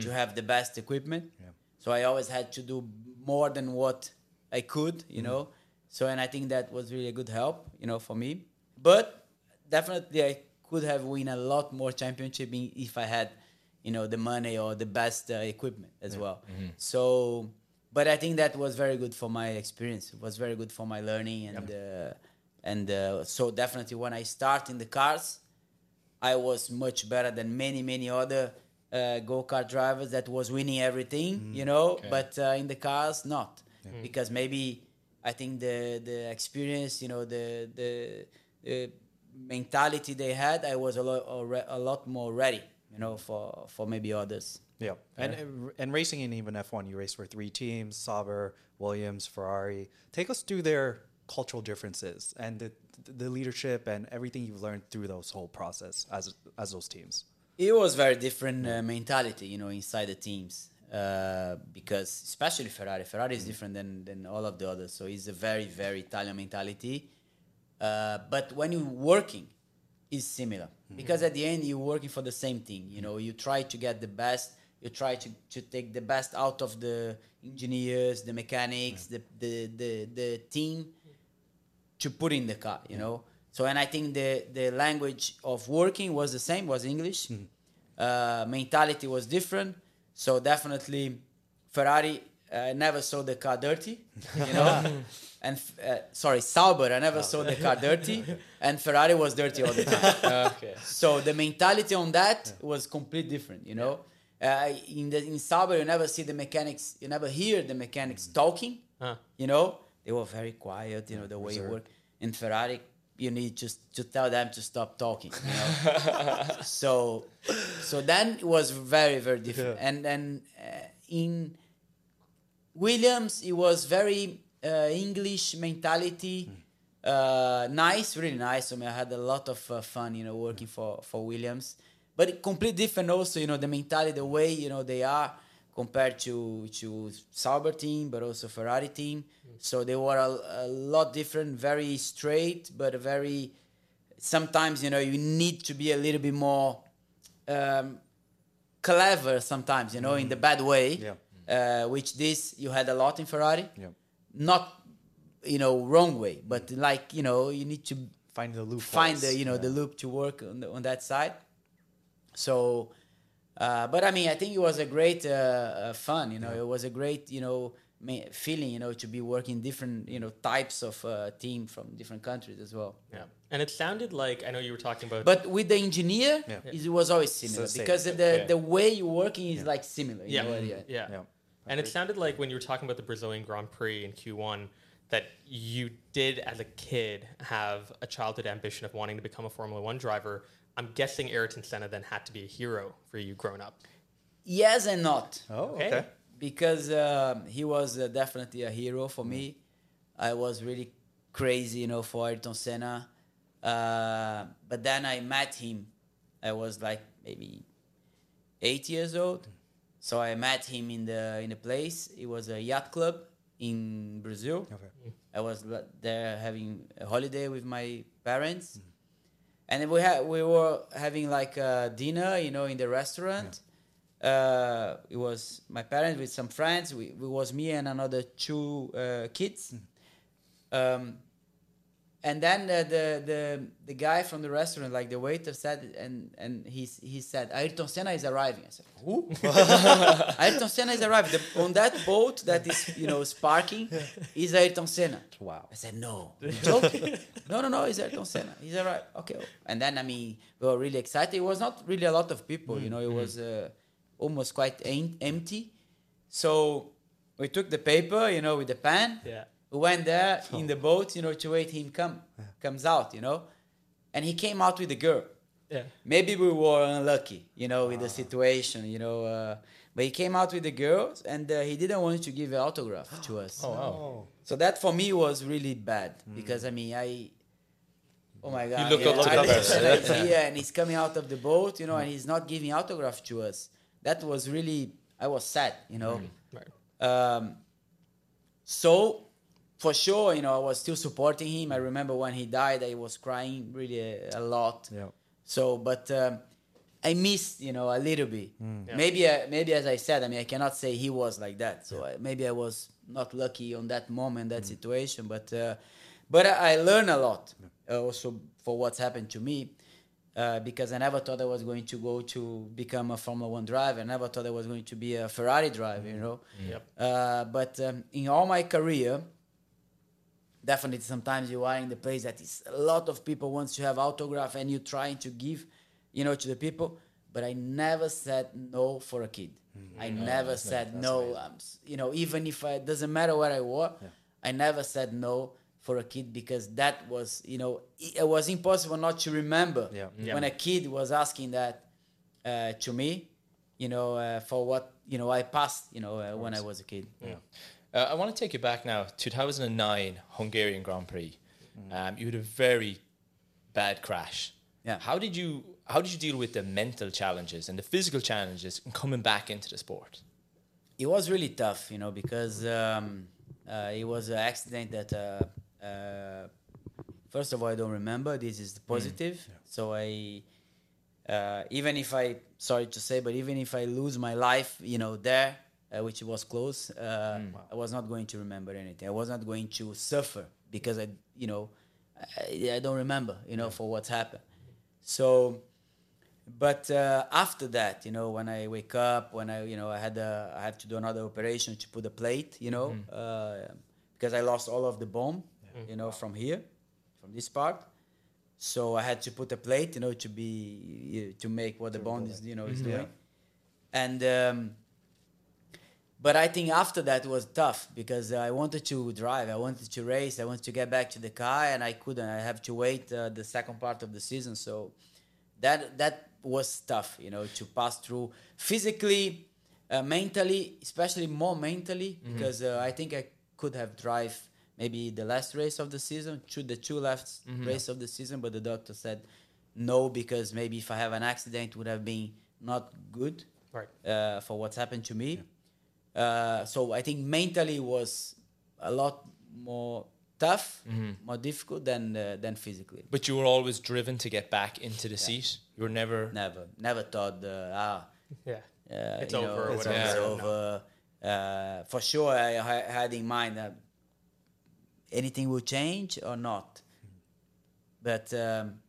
to have the best equipment. So I always had to do more than what I could, you know. So and I think that was really a good help, you know, for me. But definitely I could have win a lot more championship if I had, you know, the money or the best uh, equipment as well. So, but I think that was very good for my experience. It was very good for my learning and uh, and uh, so definitely when I start in the cars, I was much better than many many other uh, go kart drivers that was winning everything, you know. But uh, in the cars, not. Because maybe I think the the experience, you know, the the, the mentality they had, I was a lot a lot more ready, you know, for for maybe others. Yeah, and and racing in even F one, you race for three teams: Sauber, Williams, Ferrari. Take us through their cultural differences and the the leadership and everything you've learned through those whole process as as those teams. it was very different uh, mentality, you know, inside the teams. Uh, because especially Ferrari, Ferrari is different than, than all of the others. So it's a very, very Italian mentality. Uh, but when you're working, it's similar. Because at the end, you're working for the same thing. You know, you try to get the best. You try to, to take the best out of the engineers, the mechanics, the, the, the, the team to put in the car, you know. So and I think the the language of working was the same, was English. Uh, mentality was different. So definitely, Ferrari uh, never saw the car dirty, you know. and uh, sorry, Sauber, I never saw the car dirty, and Ferrari was dirty all the time. okay. So the mentality on that was completely different, you know. Uh, in the in Sauber, you never see the mechanics, you never hear the mechanics talking. Huh. You know, they were very quiet. You know the way you work. In Ferrari, you need just to tell them to stop talking. You know? so, so then it was very very different. And then uh, in Williams, it was very uh, English mentality. Uh, nice, really nice. I mean, I had a lot of uh, fun, you know, working for for Williams. But it completely different, also, you know, the mentality, the way you know they are compared to to Sauber team, but also Ferrari team. So they were a, a lot different, very straight, but very. Sometimes you know you need to be a little bit more um, clever. Sometimes you know in the bad way. Yeah. Uh, which this you had a lot in Ferrari. Yeah. Not you know wrong way, but like you know you need to Find the loop. find the you know the loop to work on, the, on that side. So, uh, but I mean, I think it was a great uh, uh, fun. You know, it was a great you know feeling. You know, to be working different you know types of uh, team from different countries as well. Yeah. And it sounded like I know you were talking about But with the engineer, Yeah. it was always similar same. because the Okay. the way you're working is like similar. Yeah. know, yeah. yeah. Yeah. And it sounded like when you were talking about the Brazilian Grand Prix in Q1 that you did as a kid have a childhood ambition of wanting to become a Formula 1 driver. I'm guessing Ayrton Senna then had to be a hero for you growing up. Yes and not. Oh, Okay. okay. because um, he was uh, definitely a hero for me. I was really crazy, you know, for Ayrton Senna. Uh, but then I met him. I was like maybe eight years old. So I met him in the in a place. It was a yacht club in Brazil. Okay. I was there having a holiday with my parents, and we had we were having like a dinner, you know, in the restaurant. Uh, it was my parents with some friends. We, it was me and another two uh, kids. Um, and then the, the the the guy from the restaurant, like the waiter, said, and and he he said, Ayrton Senna is arriving. I said, who? Ayrton Senna is arriving. The, on that boat that is you know sparking is Ayrton Senna. Wow. I said, no, joking? no, no, no, it's Ayrton Senna. He's right. Okay. And then, I mean, we were really excited. It was not really a lot of people, you know, it was uh, almost quite em- empty. So we took the paper, you know, with the pen. Yeah. We went there in the boat, you know, to wait him come, comes out, you know. And he came out with a girl. Yeah. Maybe we were unlucky, you know, with the situation, you know. Uh, but he came out with the girls, and uh, he didn't want to give an autograph to us. Oh wow. So that for me was really bad because I mean I. Oh my God! look up to I the live- person. and I- yeah, and he's coming out of the boat, you know, and he's not giving autograph to us. That was really I was sad, you know. Right. Um, so for sure, you know, I was still supporting him. I remember when he died, I was crying really a, a lot. Yeah. So, but um, I missed, you know, a little bit. Maybe, I, maybe as I said, I mean, I cannot say he was like that. So I, maybe I was not lucky on that moment, that situation. But, uh, but I, I learned a lot uh, also for what's happened to me. Uh, because I never thought I was going to go to become a Formula One driver. I never thought I was going to be a Ferrari driver, you know. Yep. Uh, but um, in all my career, definitely sometimes you are in the place that is a lot of people wants to have autograph and you're trying to give, you know, to the people. But I never said no for a kid. I never said no. Um, you know, even if it doesn't matter what I wore, I never said no for a kid because that was, you know, it, it was impossible not to remember Yeah. Yeah. when a kid was asking that uh, to me, you know, uh, for what you know I passed, you know, uh, when I was a kid. Uh, I want to take you back now, 2009 Hungarian Grand Prix. Um, you had a very bad crash. Yeah. How did you How did you deal with the mental challenges and the physical challenges in coming back into the sport? it was really tough, you know, because um, uh, it was an accident that, uh, uh, first of all, I don't remember. This is the positive. So I, uh, even if I, sorry to say, but even if I lose my life, you know, there, uh, which was close, uh, I was not going to remember anything. I was not going to suffer because I, you know, I, I don't remember, you know, for what's happened. So, but uh, after that, you know, when I wake up, when I, you know, I had a, I have to do another operation to put a plate, you know, uh, because I lost all of the bone, you know, from here, from this part. So I had to put a plate, you know, to be to make what the bone is, you know, is doing. And um, but I think after that was tough because I wanted to drive, I wanted to race, I wanted to get back to the car, and I couldn't. I have to wait uh, the second part of the season, so that that was tough, you know, to pass through physically, uh, mentally, especially more mentally, because uh, I think I could have drive maybe the last race of the season, to the two last race of the season, but the doctor said no because maybe if I have an accident, would have been not good Right. uh, for what's happened to me. Uh, so I think mentally was a lot more tough, more difficult than uh, than physically. But you were always driven to get back into the seat. You were never. Never, never thought uh, ah, Yeah. uh, It's you over or know, it's, whatever. it's Yeah. over. Uh, for sure, I ha- had in mind that anything will change or not. But um,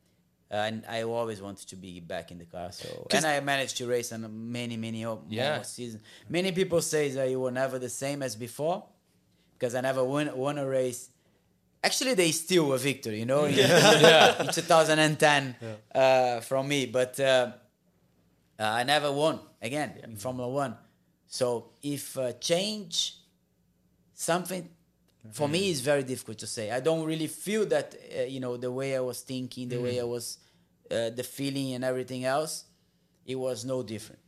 and I always wanted to be back in the car. So and I managed to race on many, many o- Yeah. seasons. Many people say that you were never the same as before because I never won, won a race. Actually, they still a victory, you know, in, in 2010 uh, from me. But uh, uh, I never won again in Formula One. So if uh, change something for me it's very difficult to say. I don't really feel that uh, you know the way I was thinking, the way I was, uh, the feeling and everything else, it was no different.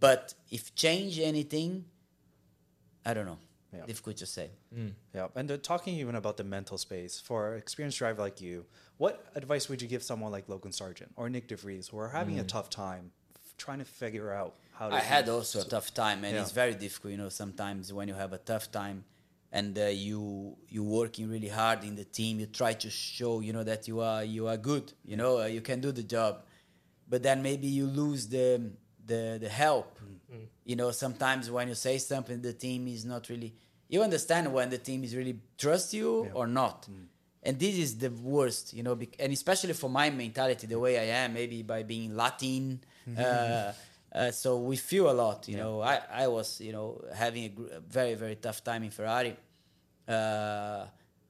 But if change anything, I don't know. Yeah. Difficult to say. Yeah, and uh, talking even about the mental space for an experienced driver like you, what advice would you give someone like Logan Sargeant or Nyck de Vries who are having a tough time trying to figure out how to? I had also a tough time, and Yeah. it's very difficult. You know, sometimes when you have a tough time, and uh, you you working really hard in the team, you try to show you know that you are you are good. You know, uh, you can do the job, but then maybe you lose the the the help. You know, sometimes when you say something, the team is not really. You understand when the team is really trust you or not. And this is the worst, you know, and especially for my mentality, the way I am, maybe by being Latin, uh, uh, so we feel a lot, you know. I, I was, you know, having a, gr- a very, very tough time in Ferrari. Uh,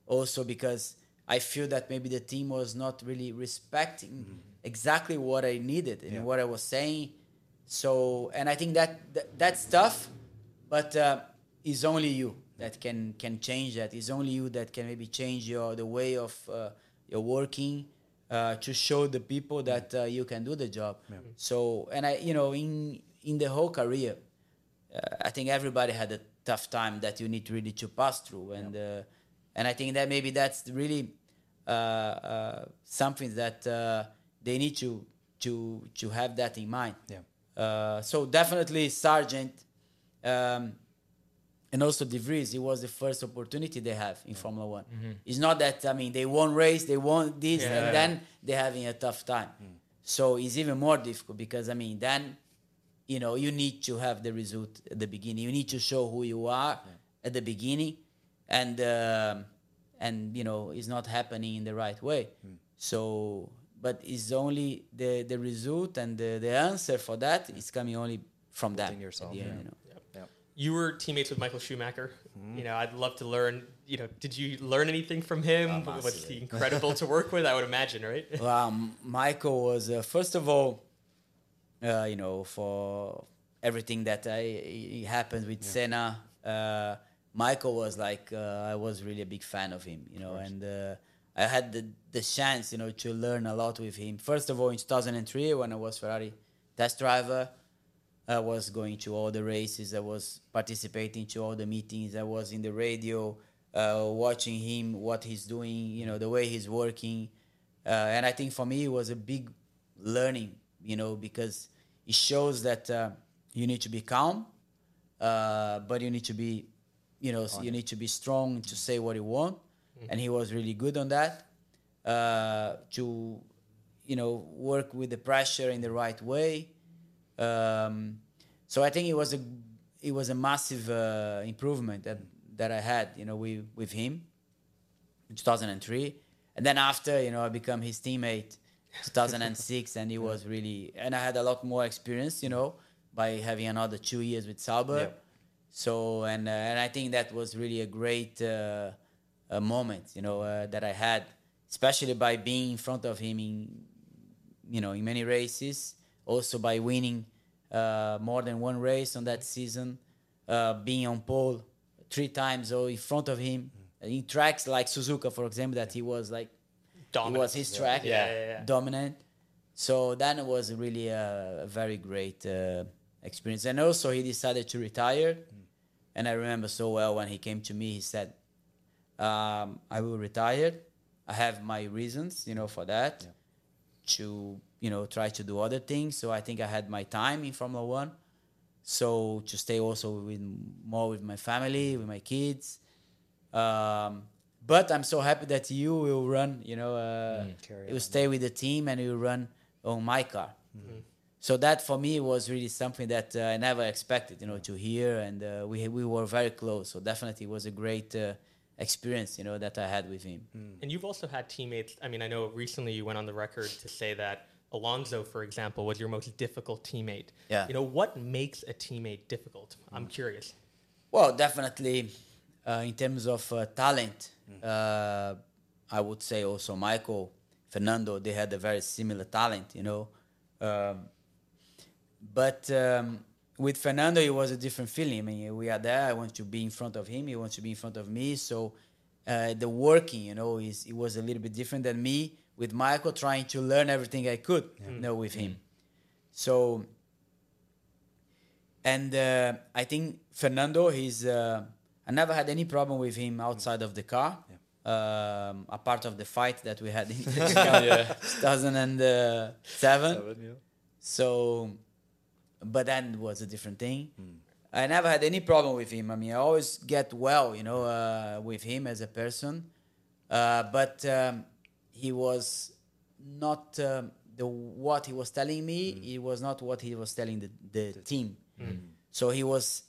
also because I feel that maybe the team was not really respecting exactly what I needed and Yeah. what I was saying. So, and I think that, that that's tough, but uh, it's only you that can can change that. It's only you that can maybe change your the way of uh, your working uh, to show the people that uh, you can do the job. So, and I, you know, in in the whole career, uh, I think everybody had a tough time that you need really to pass through, and uh, and I think that maybe that's really uh, uh, something that uh, they need to to to have that in mind. Yeah. Uh, so definitely Sargeant. um, and also De Vries. It was the first opportunity they have in Formula One. Mm-hmm. It's not that I mean they won race, they won this, Yeah. and then they're having a tough time. Mm. So it's even more difficult because I mean then, you know, you need to have the result at the beginning. You need to show who you are at the beginning, and um, and you know it's not happening in the right way. Mm. So, but it's only the the result and the, the answer for that is coming only from that. Yourself, the end, you know. Yeah. You were teammates with Michael Schumacher. Mm-hmm. You know, I'd love to learn. You know, did you learn anything from him? Was he incredible to work with? I would imagine, right? Well, M- Michael was uh, first of all, uh, you know, for everything that I, happened with Senna. Uh, Michael was like uh, I was really a big fan of him, you know, and uh, I had the the chance, you know, to learn a lot with him. First of all, in 2003 when I was Ferrari test driver, I was going to all the races. I was participating to all the meetings. I was in the radio, uh, watching him, what he's doing, you know, the way he's working. Uh, and I think for me, it was a big learning, you know, because it shows that uh, you need to be calm, uh, but you need to be, you know, you need to be strong to say what you want. And he was really good on that. Uh, to, you know, work with the pressure in the right way. Um, so I think it was a it was a massive uh, improvement that that I had, you know, with with him in 2003, and then after, you know, I become his teammate 2006, and he was really, and I had a lot more experience, you know, by having another two years with Sauber. Yep. So and uh, and I think that was really a great uh, uh, moment, you know, uh, that I had, especially by being in front of him in you know in many races also by winning uh, more than one race on that season uh, being on pole three times or in front of him in tracks like Suzuka for example that he was like Dominant. it was his track. Yeah, yeah, yeah. dominant. So that was really a, a very great uh, experience. And also he decided to retire. And I remember so well when he came to me he said um, I will retire. I have my reasons you know for that to you know try to do other things. So I think I had my time in Formula One. So to stay also with more with my family, with my kids. Um, but I'm so happy that you will run. You know, uh, carry you will stay with the team and you will run on my car. So that for me was really something that uh, I never expected, you know, to hear, and uh, we we were very close. So definitely it was a great uh, experience, you know, that I had with him. And you've also had teammates. I mean, I know recently you went on the record to say that Alonso, for example, was your most difficult teammate. Yeah. You know, what makes a teammate difficult? I'm curious. Well, definitely, uh, in terms of uh, talent, uh, I would say also Michael, Fernando, they had a very similar talent, you know. Um, but um, with Fernando, it was a different feeling. I mean, we are there. I want to be in front of him. He wants to be in front of me. So uh, the working, you know, is it was a little bit different than me with Michael trying to learn everything I could, you know, with him. So and uh, I think Fernando, he's. Uh, I never had any problem with him outside of the car. Um, a part of the fight that we had in the car, 2007. So, but that was a different thing. I never had any problem with him. I mean, I always get well, you know, uh, with him as a person. Uh, but um, he was not um, the what he was telling me. He was not what he was telling the, the team. So he was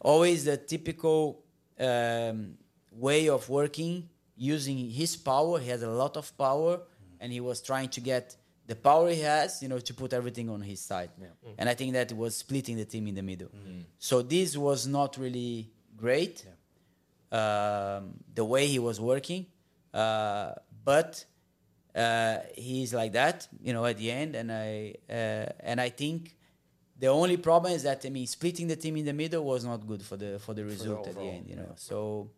always the typical um, way of working, using his power. He has a lot of power, and he was trying to get the power he has, you know, to put everything on his side. And I think that was splitting the team in the middle. So this was not really great. Um, the way he was working, uh, but uh, he's like that, you know, at the end. And I uh, and I think the only problem is that I mean, splitting the team in the middle was not good for the for the result at the end, you know. So,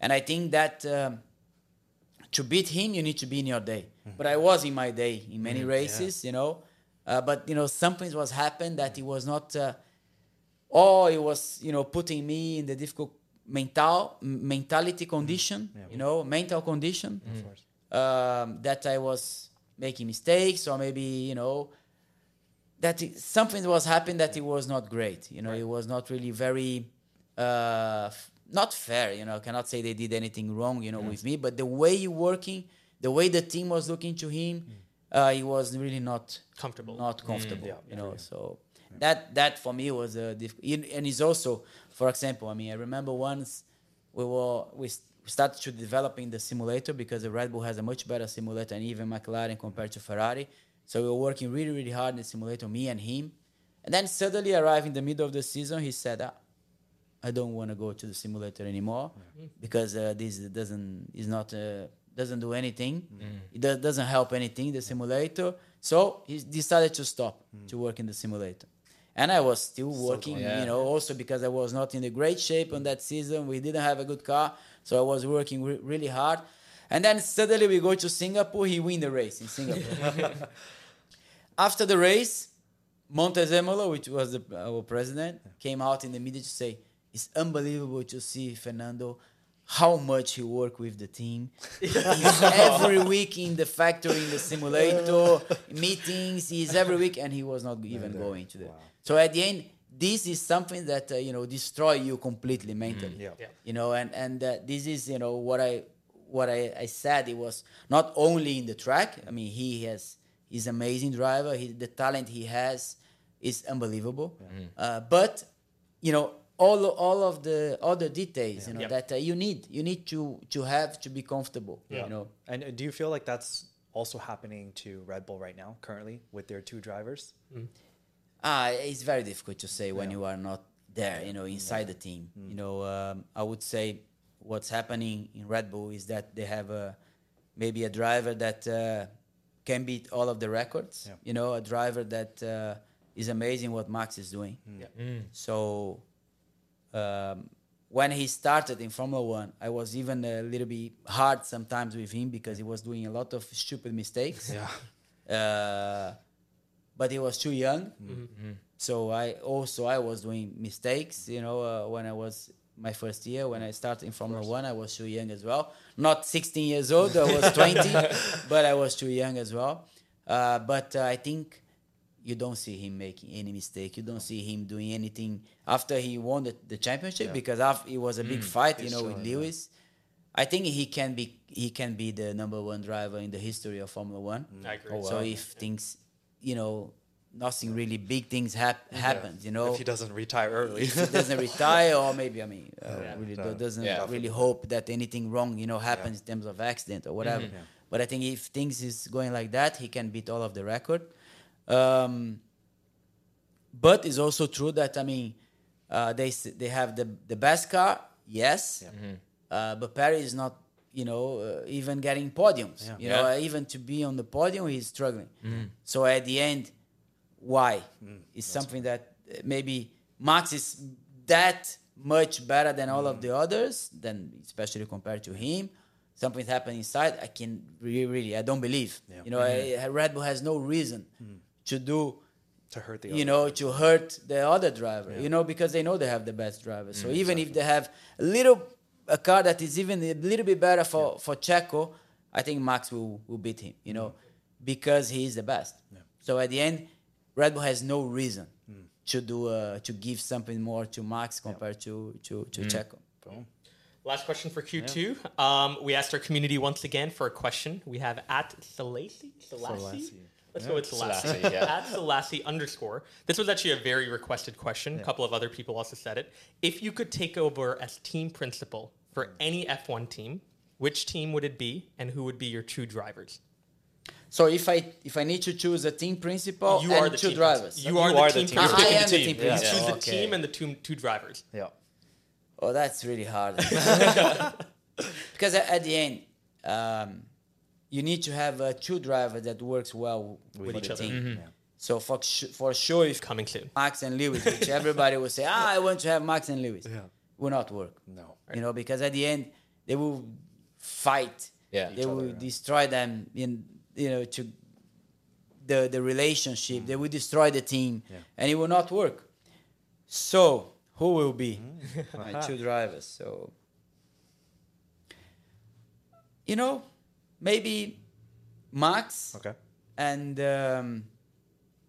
and I think that um, to beat him, you need to be in your day. But I was in my day in many races, you know. Uh, but you know, something was happened that it was not. Uh, or it was you know putting me in the difficult mental mentality condition, you know, mental condition um, that I was making mistakes or maybe you know that it, something was happening that it was not great. You know, it was not really very uh, f- not fair. You know, I cannot say they did anything wrong. You know, with me, but the way you working, the way the team was looking to him, uh, he was really not Comfortable. not comfortable. Yeah, you know, so that that for me was a diff- and it's also, for example, I mean, I remember once we were we started to developing the simulator because the Red Bull has a much better simulator and even McLaren compared to Ferrari. So we were working really really hard in the simulator, me and him, and then suddenly arrived in the middle of the season, he said. Ah, I don't want to go to the simulator anymore because uh, this doesn't is not uh, doesn't do anything. It do- doesn't help anything the simulator. So he decided to stop to work in the simulator. And I was still working, Yeah. you know, also because I was not in the great shape on that season. We didn't have a good car, so I was working re- really hard. And then suddenly we go to Singapore. He win the race in Singapore. After the race, Montezemolo, which was the, our president, came out in the media to say, "It's unbelievable to see Fernando, how much he worked with the team. He's every week in the factory, in the simulator, meetings. He's every week, and he was not even going to the. So at the end, this is something that uh, you know destroy you completely mentally. Yeah. Yeah. You know, and and uh, this is you know what I what I, I said. It was not only in the track. I mean, he has he's amazing driver. He, the talent he has is unbelievable. Uh, but you know all all of the other details you know Yep. that uh, you need you need to to have to be comfortable. Yeah. You know. And uh, do you feel like that's also happening to Red Bull right now, currently, with their two drivers? Ah, it's very difficult to say when you are not there, you know, inside the team. You know, um, I would say what's happening in Red Bull is that they have a maybe a driver that uh, can beat all of the records. Yeah. You know, a driver that uh, is amazing what Max is doing. So um, when he started in Formula One, I was even a little bit hard sometimes with him because he was doing a lot of stupid mistakes. Yeah. Uh, but he was too young. So I also I was doing mistakes. You know, uh, when I was my first year when I started in Formula One, I was too young as well. Not 16 years old. I was 20, but I was too young as well. Uh, but uh, I think you don't see him making any mistake. You don't see him doing anything after he won the, the championship because after it was a big fight, you He's know, with showing that. Lewis. I think he can be he can be the number one driver in the history of Formula One. I agree. So if things, you know, nothing really big things hap- happens, you know, If he doesn't retire early. if he doesn't retire or maybe I mean, uh, Yeah. really Yeah. doesn't Yeah. really hope that anything wrong, you know, happens in terms of accident or whatever. But I think if things is going like that, he can beat all of the record. Um, but it's also true that I mean, uh, they s- they have the the best car, yes, uh, but Perez is not. You know, uh, even getting podiums. Yeah. You know, Yeah. uh, even to be on the podium, he's struggling. So at the end, why is something that uh, maybe Max is that much better than all of the others, then especially compared to him. Something happened inside. I can really, really, I don't believe. Yeah. You know, I- Red Bull has no reason to do, to hurt the you know, to hurt the other driver. You know, because they know they have the best driver. So even if they have a little a car that is even a little bit better for for Checo, I think Max will will beat him. You know, because he is the best. So at the end, Red Bull has no reason to do uh, to give something more to Max compared to to to Checo. Boom. Last question for Q2. Um, we asked our community once again for a question. We have at Selassie. Selassie? Selassie. Let's go with Selassie. Selassie, yeah. at Selassie underscore. This was actually a very requested question. A couple of other people also said it. If you could take over as team principal for any F1 team, which team would it be, and who would be your two drivers? So if I if I need to choose a team principal You and are the two team drivers, principal. You are, the, team, I, principal. I am the the team. team Yeah. You principal. choose the Okay. team and the two, two drivers. Yeah. Oh, that's really hard. because at, at the end, um, you need to have uh, two drivers that works well with, each the other. team. So for sh- for sure, if Coming soon. Max and Lewis, which everybody will say, ah, I want to have Max and Lewis, Yeah. Will not work. No. You know, because at the end they will fight. Yeah. they will other, destroy them in you know to the the relationship. They will destroy the team, Yeah. and it will not work. So who will be my two drivers? So you know, maybe Max Okay. and um,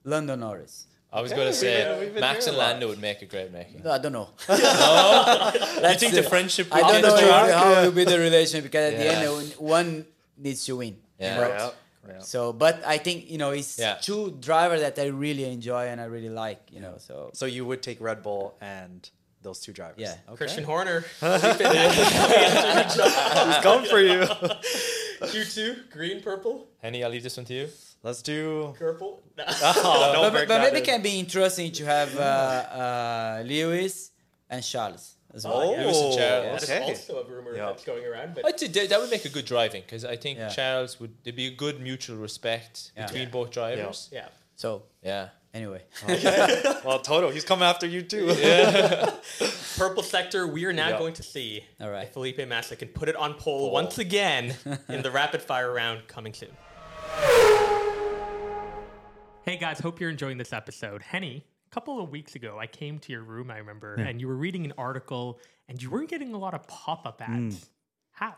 Lando Norris. I was Okay, going to say been- Max and. Lando would make a great making. No, I don't know. you think the friendship? I would don't be know strong? how, how will be the relation because at the end one needs to win. Yeah. you know? Yeah. Yeah. So, but I think you know it's Yeah. two drivers that I really enjoy and I really like. You know, so So you would take Red Bull and those two drivers. Yeah. Okay. Christian Horner. He's going for you. Q2, green, purple, Henny, I'll leave this one to you. Let's do. purple. Oh, but, but, but maybe it can be interesting to have uh, uh, Lewis and Charles as well. Oh, yeah. Lewis and Charles. That is okay. also a rumor Yeah. that's going around. But I did, that would make a good driving because I think Yeah. Charles would there'd be a good mutual respect Yeah. between Yeah. both drivers. yeah, So Yeah. anyway, Well, Toto, he's coming after you too. purple sector. We are now Yeah. going to see All right. if Felipe Massa can put it on pole once again in the rapid fire round coming soon. Hey guys, hope you're enjoying this episode. Henny, a couple of weeks ago, I came to your room, I remember, hmm. and you were reading an article and you weren't getting a lot of pop up hmm. ads. How?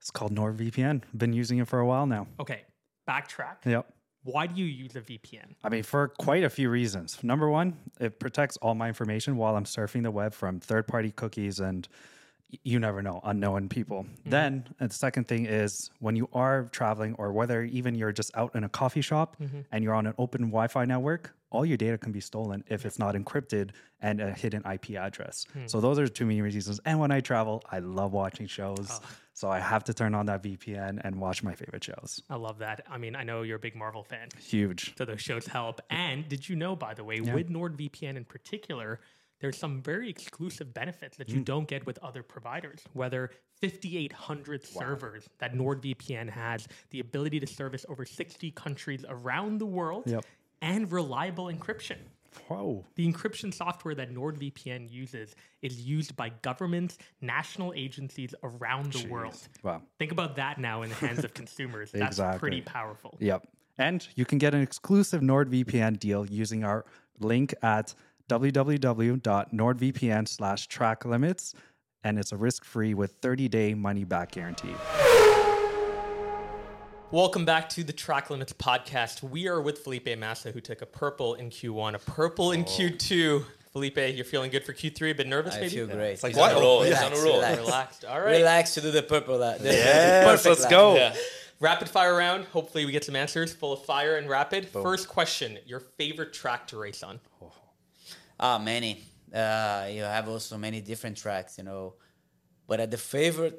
It's called NordVPN. Been using it for a while now. Okay, backtrack. Yep. Why do you use a VPN? I mean, for quite a few reasons. Number one, it protects all my information while I'm surfing the web from third party cookies and you never know, unknown people. Mm-hmm. Then, and the second thing is when you are traveling or whether even you're just out in a coffee shop mm-hmm. and you're on an open Wi Fi network, all your data can be stolen if it's not encrypted and a hidden IP address. Hmm. So, those are two main reasons. And when I travel, I love watching shows. Oh. So, I have to turn on that VPN and watch my favorite shows. I love that. I mean, I know you're a big Marvel fan, Huge. so those shows help. And did you know, by the way, with NordVPN in particular, there's some very exclusive benefits that you Mm. don't get with other providers. Whether 5,800 servers that NordVPN has, the ability to service over 60 countries around the world, Yep. and reliable encryption. Whoa. The encryption software that NordVPN uses is used by governments, national agencies around the world. Wow. Think about that now in the hands of consumers. That's Exactly. pretty powerful. Yep. And you can get an exclusive NordVPN deal using our link at www.nordvpn slash track limits. And it's a risk free with 30 day money back guarantee. Welcome back to the Track Limits podcast. We are with Felipe Massa, who took a purple in Q1, a purple in Q2. Felipe, you're feeling good for Q3, a bit nervous I maybe? feel great. He's on a roll. He's on a roll. relax. Relaxed. All right. Relax to do the purple. The Yes, perfect let's lap. go. Yeah. Rapid fire round. Hopefully, we get some answers full of fire and rapid. First question Your favorite track to race on? Oh. Ah, many. Uh, you have also many different tracks, you know. But at the favorite,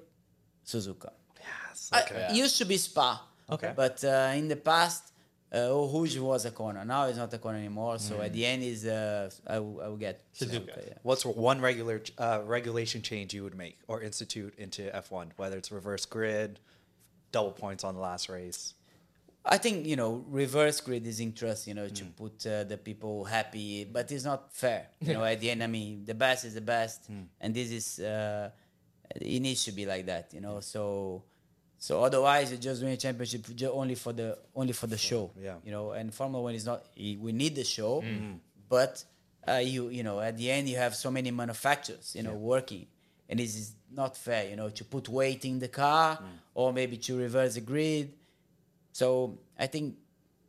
Suzuka. Yes. I- Okay. it used to be Spa. Okay. But uh, in the past, uh, Eau Rouge was a corner. Now it's not a corner anymore. So Mm. at the end is uh, I, will- will get Suzuka. yeah. What's one regular uh, regulation change you would make or institute into F1, whether it's reverse grid, double points on the last race? I think you know reverse grid is interesting, you know, to put uh, the people happy, but it's not fair. You know, at the end, I mean, the best is the best, and this is uh, it needs to be like that, you know. So, so otherwise, you're just doing a championship ju- only for the only for the show, yeah. You know, and Formula One is not. We need the show, but uh, you you know, at the end, you have so many manufacturers, you know, working. And this is not fair, you know, to put weight in the car or maybe to reverse the grid. So I think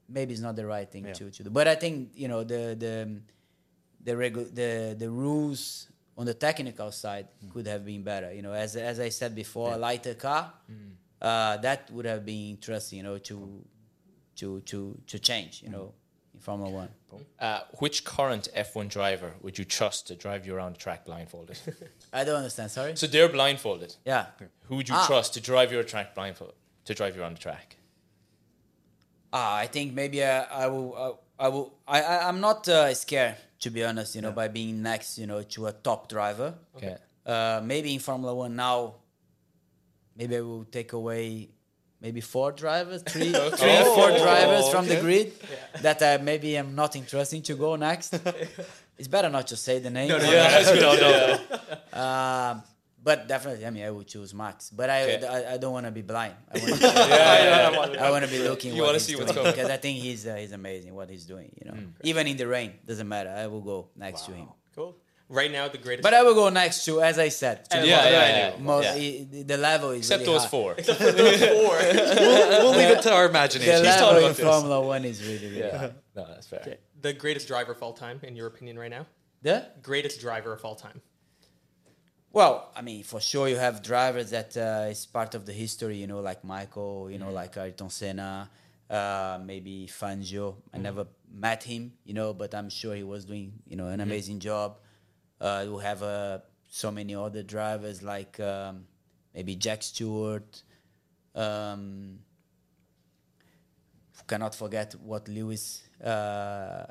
maybe it's not the right thing Yeah. to, to do. But I think you know the the the regu- the the rules on the technical side Mm. could have been better. You know, as as I said before, a lighter car Mm. uh, that would have been interesting. You know, to to to to change. You know, in Formula One. Uh, which current F1 driver would you trust to drive you around the track blindfolded? I don't understand. Sorry. so they're blindfolded. Yeah. Who would you Ah. trust to drive your track blindfolded? To drive you around the track? Ah, I think maybe I, I will. I, I will. I, I I'm not uh, scared to be honest. You know, by being next, you know, to a top driver. Okay. Uh, maybe in Formula One now, maybe I will take away maybe four drivers, three, three, four drivers from the grid that uh, maybe I'm not interested to go next. it's better not to say the name. Yeah, Um, but definitely, I mean, I would choose Max. But I, Okay. I, I don't want to be blind. I want to I want to be looking. You wanna see what's doing, coming. because I think he's uh, he's amazing what he's doing. You know, even in the rain, doesn't matter. I will go next to him. Cool. Right now, the greatest. But I will go next to, as I said, to Yeah, the- yeah, yeah, yeah. mo- Yeah. the level is Except really those high. four. four. we'll leave it to our imagination. The imagination. level talking in this. Formula One is really, really Yeah. high. No, that's fair. the greatest driver of all time, in your opinion, right now? The? Greatest driver of all time. Well, I mean, for sure, you have drivers that uh, is part of the history, you know, like Michael, you know, like Ayrton Senna. Uh, maybe Fangio. I never met him, you know, but I'm sure he was doing, you know, an amazing job. Uh, we have uh, so many other drivers like um, maybe Jack Stewart. Um, cannot forget what Lewis uh,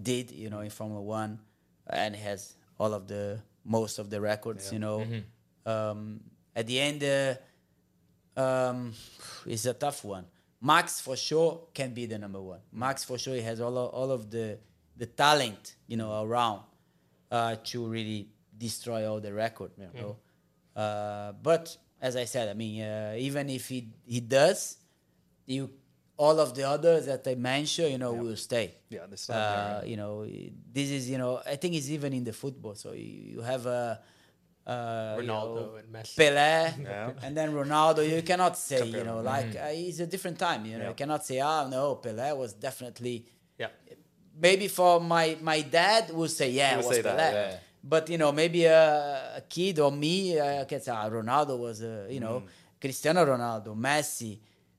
did, you know, in Formula One, and has all of the most of the records, you know. Um, at the end, uh, um, it's a tough one. Max for sure can be the number one. Max for sure he has all of, all of the the talent, you know, around uh, to really destroy all the record. You know? uh, but as I said, I mean, uh, even if he he does, you all of the others that I mentioned, you know, will stay. Yeah, they still Uh, you know, this is you know, I think it's even in the football. So you, you have a. Uh, you Ronaldo know, and Messi. Pele, Yeah. and then Ronaldo. You cannot say, you Compare know, them. like uh, it's a different time. You know, Yeah. you cannot say, ah, no, Pele was definitely Yeah. maybe for my my dad would say yeah, He it would was say that, Pelé. yeah. But you know, maybe a, a kid or me, I can say ah, Ronaldo was uh, you Mm. know Cristiano Ronaldo, Messi,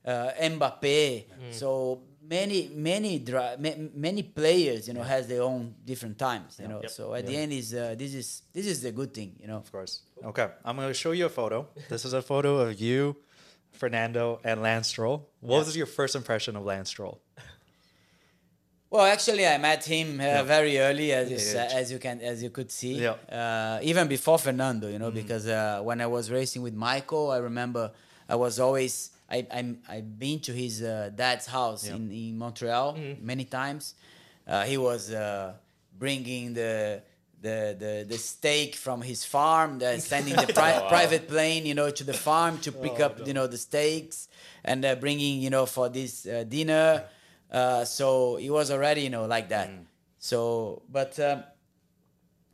uh, Mbappe. Mm. So many many dri- ma- many players you know has their own different times. You know, Yep. so at the end is uh, this is this is the good thing. You know. Of course. Okay, I'm going to show you a photo. This is a photo of you, Fernando, and Lance Stroll. What was your first impression of Lance Stroll? Well, actually, I met him uh, very early, as you, Yeah, yeah. as you can as you could see. Yeah. Uh, even before Fernando, you know, because uh, when I was racing with Michael, I remember I was always I I'm, I've been to his uh, dad's house Yeah. in in Montreal many times. Uh, he was uh, bringing the. The, the, the steak from his farm, the, sending the pri- private plane, you know, to the farm to pick up, you know, the steaks, and uh, bringing, you know, for this uh, dinner. Uh, so he was already, you know, like that. So, but um,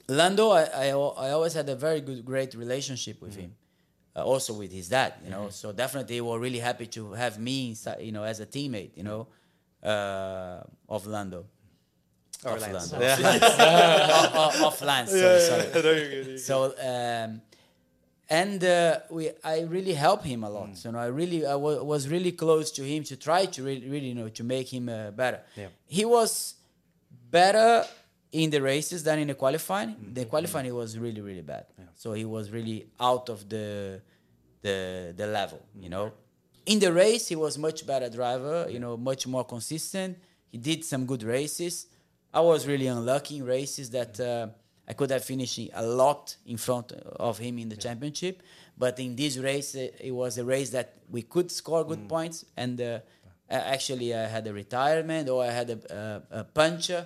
Lando, I, I, I always had a very good, great relationship with him. Uh, also with his dad, you know. So definitely, they were really happy to have me, you know, as a teammate, you know, uh, of Lando. Or of Lance. Lando. Yeah. of, of Lance. Sorry, sorry. So um, and uh, we I really helped him a Mm. lot. So you know, I really I was really close to him to try to really, really you know to make him uh, better. Yeah. He was better in the races than in the qualifying. Mm-hmm. The qualifying he was really really bad. So he was really out of the the the level. You know, in the race he was much better driver. You know, much more consistent. He did some good races. I was really unlucky in races that uh, I could have finished a lot in front of him in the championship. But in this race, uh, it was a race that we could score good points. And uh, actually, I had a retirement or I had a, a, a puncher.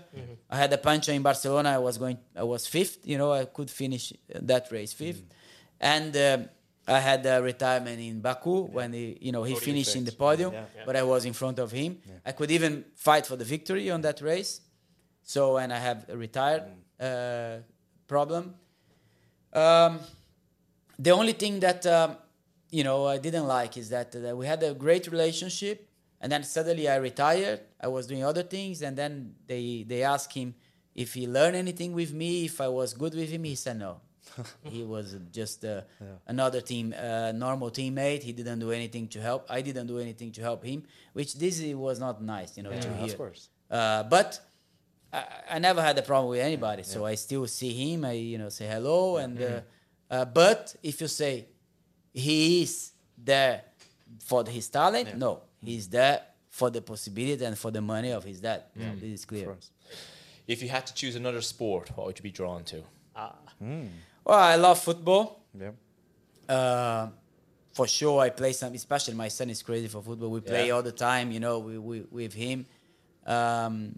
I had a puncher in Barcelona. I was going. I was fifth. You know, I could finish that race 5th And um, I had a retirement in Baku when he, you know, he Podium finished in the podium, Yeah. but I was in front of him. I could even fight for the victory on that race. So, and I have a retired uh, problem. Um, the only thing that um, you know I didn't like is that, that we had a great relationship, and then suddenly I retired. I was doing other things, and then they they asked him if he learned anything with me, if I was good with him. He said no. he was just uh, another team, uh, normal teammate. He didn't do anything to help. I didn't do anything to help him, which this was not nice, you know, to hear. of course. Uh, but I, I never had a problem with anybody, so I still see him. I you know say hello, and uh, uh, but if you say he is there for his talent, no, he's there for the possibility and for the money of his dad. This is clear. If you had to choose another sport, what would you be drawn to? Ah, Well, I love football. Yeah. Uh, for sure, I play some. Especially my son is crazy for football. We play Yeah. all the time, you know, we, we, with him. Um,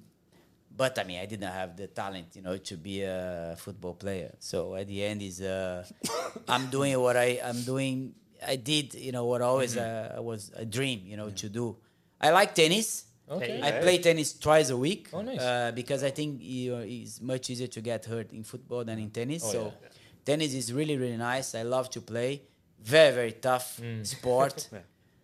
but I mean, I didn't have the talent, you know, to be a football player. So at the end, is uh, I'm doing what I I'm doing. I did, you know, what always uh, was a dream, you know, to do. I like tennis. Okay. I play tennis twice a week Oh, nice. uh, because I think you know, it's much easier to get hurt in football than in tennis. Oh, so yeah. tennis is really really nice. I love to play. Very very tough Mm. sport.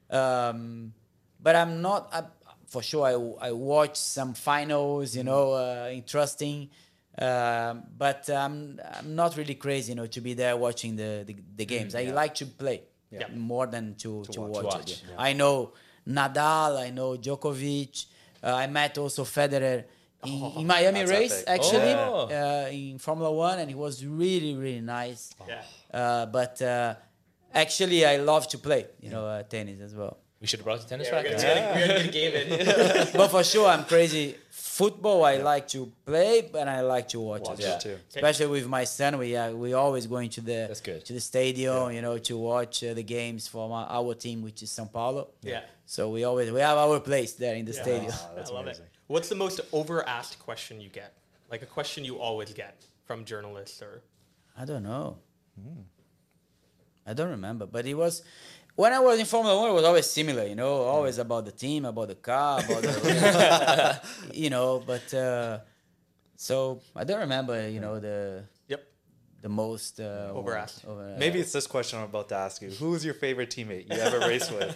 um, but I'm not. I, for sure, I, I watch some finals. You know, uh, interesting. Um, but um, I'm not really crazy, you know, to be there watching the the, the games. I like to play Yeah. more than to, to, watch. watch, Watch, it. yeah. I know Nadal, I know Djokovic. Uh, I met also Federer in, in Miami race epic. actually Oh. uh, in Formula One, and it was really really nice. Yeah. Uh, but uh, actually, I love to play, you know, uh, tennis as well. We should have brought the tennis Yeah, we're gonna, we're gonna get a game in. but for sure, I'm crazy. Football, I like to play, and I like to watch, Watch it. it too. Especially with my son, we are we always going to the That's good. to the stadium, you know, to watch uh, the games for my, our team, which is São Paulo. Yeah. So we always we have our place there in the stadium. Ah, that's I love amazing. it. What's the most over-asked question you get? Like a question you always get from journalists or I don't know. I don't remember, but it was when I was in Formula One. It was always similar, you know, always about the team, about the car, about the, you know. But uh, so I don't remember, you know, the Yep. the most uh, Over-asked. over- Maybe it's this question I'm about to ask you. Who is your favorite teammate you ever raced with?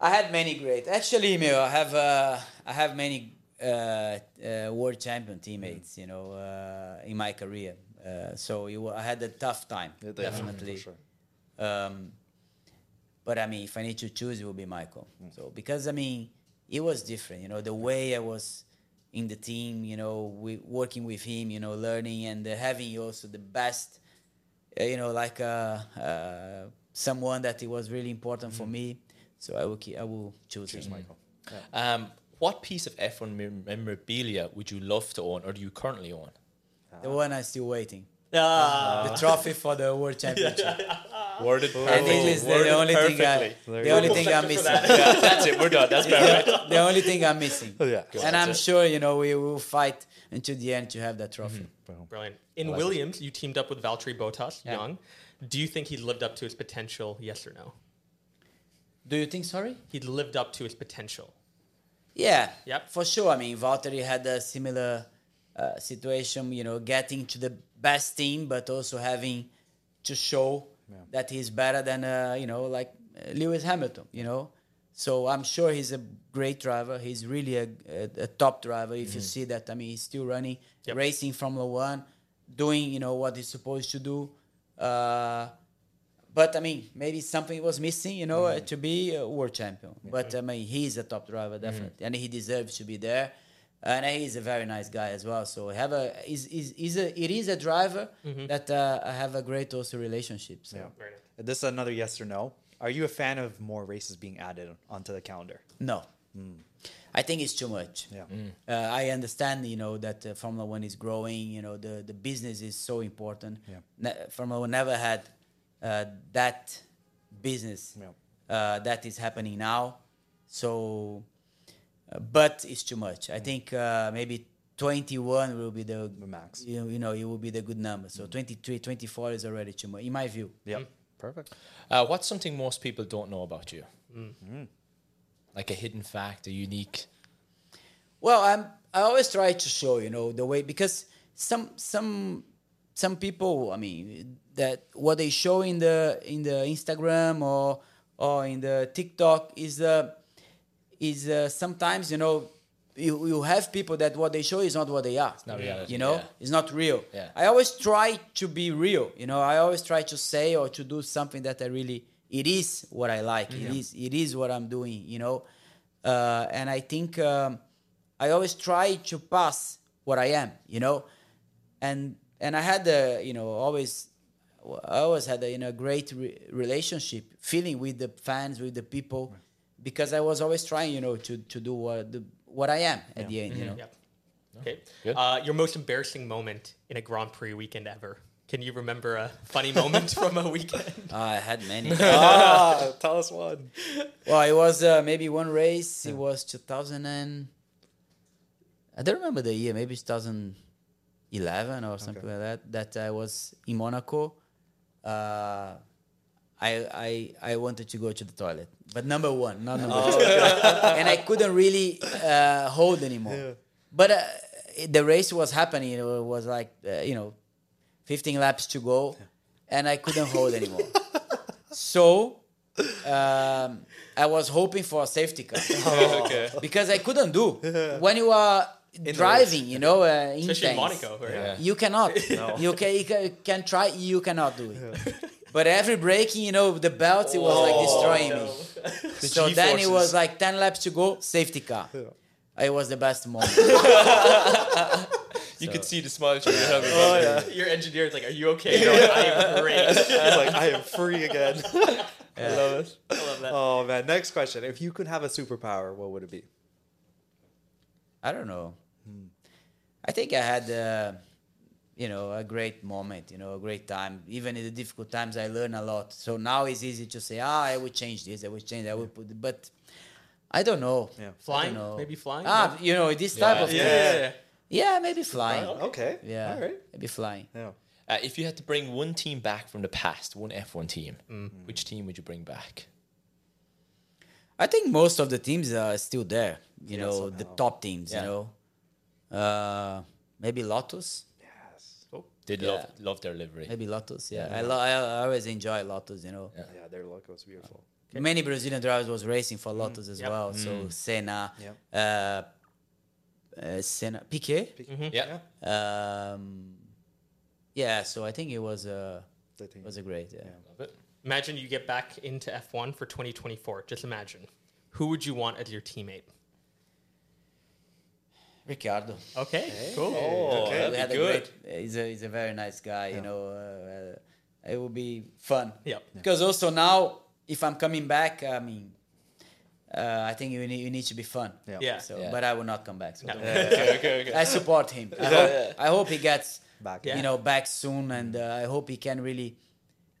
I had many great. Actually, Emil, I have uh, I have many uh, uh, world champion teammates, you know, uh, in my career. Uh, so it wa- I had a tough time, Yeah, definitely. for sure. Um, but I mean, if I need to choose, it would be Michael. So because I mean, it was different. You know, the way I was in the team. You know, we working with him. You know, learning and uh, having also the best. Uh, you know, like uh, uh, someone that it was really important for me. So I will keep, I will choose, him. Michael. Um, what piece of F1 memorabilia would you love to own, or do you currently own? The one I'm still waiting. Ah, the trophy for the world championship. Worded I think it's the, the only thing. I, the only thing I'm missing. yeah, that's it. We're done. That's perfect. the only thing I'm missing. yeah. and I'm sure you know we will fight until the end to have that trophy. Brilliant. In Williams, you teamed up with Valtteri Bottas, Yeah. young. Do you think he lived up to his potential? Yes or no? Do you think? Sorry. He'd lived up to his potential. Yeah. Yep. For sure. I mean, Valtteri had a similar uh, situation. You know, getting to the best team, but also having to show that he's better than uh, you know, like uh, Lewis Hamilton. You know. So I'm sure he's a great driver. He's really a, a, a top driver. If you see that, I mean, he's still running, Yep. racing Formula One, doing you know what he's supposed to do. Uh, but I mean, maybe something was missing, you know, uh, to be a world champion. But I mean, he's a top driver, definitely, and he deserves to be there. And he's a very nice guy as well. So have a is is is a it is a driver that uh, I have a great also relationship. So Yeah. Very nice. This is another yes or no. Are you a fan of more races being added onto the calendar? no, I think it's too much. Yeah. Uh, I understand, you know, that uh, Formula One is growing. You know, the the business is so important. Yeah. Ne- Formula One never had uh, that business Yeah. uh, that is happening now. So, uh, but it's too much. I think uh, maybe 21 will be the, The max. You know, you know, it will be the good number. So 23, 24 is already too much, in my view. Yeah. Perfect. Uh, what's something most people don't know about you? Like a hidden fact, a unique. Well, I'm. I always try to show, you know, the way because some some some people, I mean, that what they show in the in the Instagram or or in the TikTok is uh, is uh, sometimes you know you, you have people that what they show is not what they are. It's not reality, You know, yeah. it's not real. Yeah. I always try to be real. You know, I always try to say or to do something that I really it is what I like. It is it is what I'm doing. You know, uh, and I think um, I always try to pass what I am. You know, and and I had the you know always I always had a you know great re- relationship feeling with the fans with the people because I was always trying you know to to do what the, what I am at the end. You know. Yep. Okay. Uh, your most embarrassing moment in a Grand Prix weekend ever. Can you remember a funny moment from a weekend? I had many. ah, tell us one. Well, it was uh, maybe one race. It was 2000 and I don't remember the year. Maybe 2011 or something like that. That I was in Monaco. Uh, I I I wanted to go to the toilet, but number one, not number two, and I couldn't really uh, hold anymore. But uh, the race was happening. It was like uh, you know, 15 laps to go, and I couldn't hold anymore. So um, I was hoping for a safety car okay. because I couldn't do when you are driving. You know, uh, Especially in intense, Monaco. Right? Yeah. You cannot. You can, you can can try. You cannot do it. But every braking, you know, the belt it was Oh, like destroying me. so then it was like ten laps to go, safety car. It was the best moment. You So- could see the smile on your head. Oh yeah. Your engineer is like, "Are you okay?" You're like, I am great. He's like, I am free again. I love it. I love that. oh man. Next question. If you could have a superpower, what would it be? I don't know. I think I had, uh, you know, a great moment. You know, a great time. Even in the difficult times, I learn a lot. So now it's easy to say, ah, I would change this. I would change. that I would put. But I don't know. Yeah. Flying? don't know. Maybe flying? Ah, No? you know, this type Yeah. of yeah, things. yeah, yeah. Yeah, maybe flying. Okay. Yeah, All right. maybe flying. Yeah. Uh, if you had to bring one team back from the past, one F1 team, Mm. which team would you bring back? I think most of the teams are still there. You Yeah, know, the top teams. Yeah. You know, uh, maybe Lotus. Yes. Did Yeah. love love their livery. Maybe Lotus. Yeah, I, lo- I I always enjoy Lotus. You know, Yeah. Yeah, their logo is beautiful. many Brazilian drivers was racing for Lotus as Yep. well. So Senna, Yep. uh, uh, Senna, Piquet. Yeah. Um, yeah, so I think it was a The team. was a great. Yeah. Love it. Imagine you get back into F1 for 2024. Just imagine. Who would you want as your temmate? Ricciardo. Okay, cool. Oh, we had a good. great. He's a he's a very nice guy. You know, uh, uh, it will be fun. Yep. Because also now, if I'm coming back, I mean, uh, I think you need you need to be fun. Yeah. Yeah. So, Yeah. but I will not come back. So No. okay, okay, okay. I support him. I hope, I hope he gets Back. Yeah. you know back soon, and uh, I hope he can really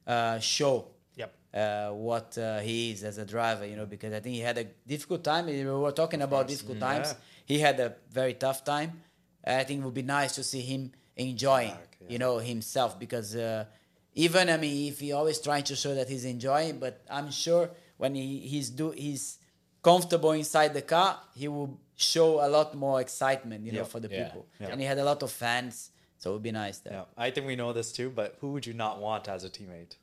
uh, show Yep. uh, what uh, he is as a driver. You know, because I think he had a difficult time. We were talking about difficult times. Yeah. He had a very tough time. I think it would be nice to see him enjoying, Back, yeah. you know, himself because uh, even I mean, if he always trying to show that he's enjoying, but I'm sure when he, he's do he's comfortable inside the car, he will show a lot more excitement, you know, for the Yeah. people. Yeah. And he had a lot of fans, so it would be nice there. Yeah. I think we know this too, but who would you not want as a teammate?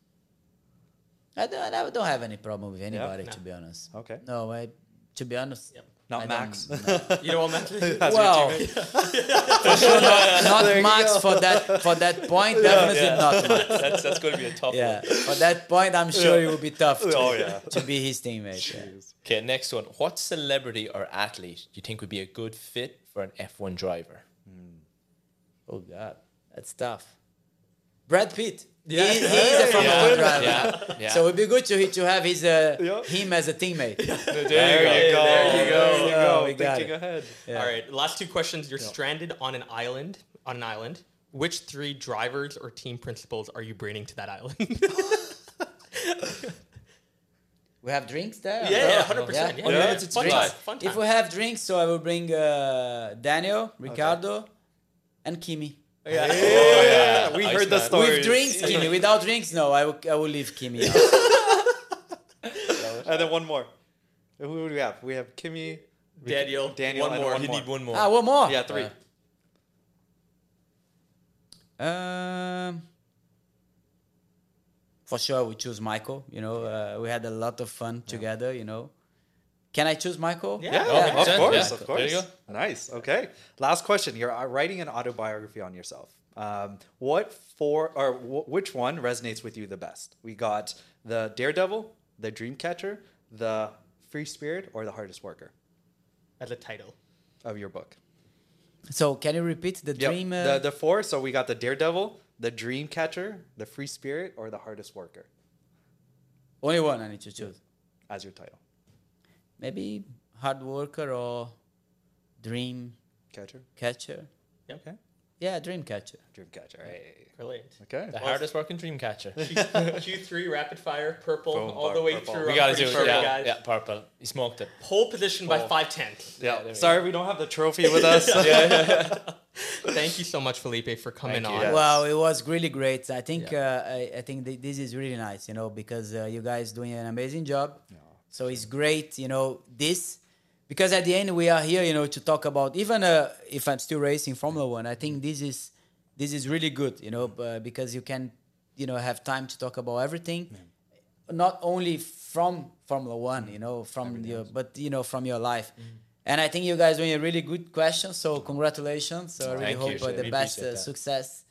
I don't, I don't have any problem with anybody, No. to be honest. Okay. No, I, to be honest, Yep. Not I Max. don't- no. You know what, Matt? Well, for sure not, not Max go. for that for that point. Definitely Yeah. not Max. That's that's going to be a tough Yeah, one. for that point, I'm sure it will be tough to, Oh, yeah. to be his teammate. yeah. Okay, next one. What celebrity or athlete do you think would be a good fit for an F1 driver? Hmm. Oh God, that's tough. Brad Pitt. Yeah. He, he is a Formula One driver. yeah, yeah. So it'd be good to to have his uh, Yeah. him as a teammate. There you go. There you go. There you go. We got Thinking it. ahead. Yeah. All right, last two questions. You're stranded on an island. On an island. Which three drivers or team principals are you bringing to that island? We have drinks there. yeah, yeah, hundred percent. Yeah. Yeah, Yeah, yeah, it's- it's fun time. Fun time. If we have drinks, so I will bring uh, Daniel, Ricciardo, and Kimi. Yeah. Oh, yeah. We Iceman. heard the story. With drinks, Kimi. Without drinks, no. I will, I will leave Kimi out. And then one more. Who do we have? We have Kimi. Daniel, Daniel, one more. one You more. need one more. ah, one more. Yeah, three. Um, for sure, we choose Michael. You know, uh, we had a lot of fun together. You know, can I choose Michael? Yeah. Yeah, Yeah, of 100%, course, yeah. of There course. you go. Nice. Okay. Last question. You're uh, writing an autobiography on yourself. Um, what for or wh- which one resonates with you the best? We got the Daredevil, the Dreamcatcher, the Free Spirit, or the Hardest Worker As the title. of your book. So can you repeat the Yep. dream? Uh, The the four. So we got the Daredevil, the Dreamcatcher, the Free Spirit, or the Hardest Worker only one I need to choose. as your title. Maybe hard worker or dream Catcher. catcher. Okay. Yeah, dream catcher. Dreamcatcher. Hey. Brilliant. Okay. The hardest working dream catcher. Q3 rapid fire, purple, Boom, all the way purple. through. we got to pretty do sure, it. Yeah, guys. yeah, purple. He smoked it. Pole position by Oh. five tenths. Yeah. there we Sorry, we don't have the trophy with us. Thank you so much, Felipe, for coming Thank on. Yes. Well, it was really great. I think Yeah. uh, I, I think th- this is really nice, you know, because uh, you guys doing an amazing job. So it's great, you know, this because at the end we are here, you know, to talk about even uh, if I'm still racing Formula One. I think this is this is really good, you know, uh, because you can, you know, have time to talk about everything, not only from Formula One, you know, from your but you know from your life. And I think you guys doing a really good question. So congratulations. So I really Thank hope you. uh, the best appreciate uh, that. success.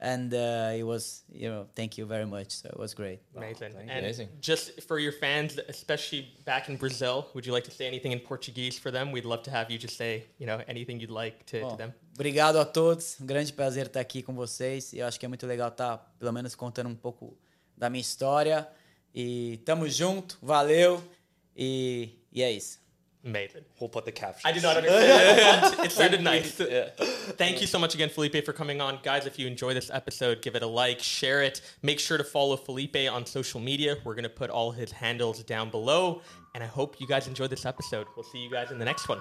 And uh, it was, you know, thank you very much. So it was great. Amazing. thank and Amazing. just for your fans, especially back in Brazil, would you like to say anything in Portuguese for them? We'd love to have you just say, you know, anything you'd like to, to them. obrigado a todos. Um grande prazer estar aqui com vocês. E eu acho que é muito legal estar, pelo menos, contando um pouco da minha história. E tamo junto. Valeu. E, e é isso. Amazing. We'll put the caption. I did not understand. it sounded nice. Thank you so much again, Felipe, for coming on. Guys, if you enjoy this episode, give it a like, share it. Make sure to follow Felipe on social media. We're going to put all his handles down below. And I hope you guys enjoyed this episode. We'll see you guys in the next one.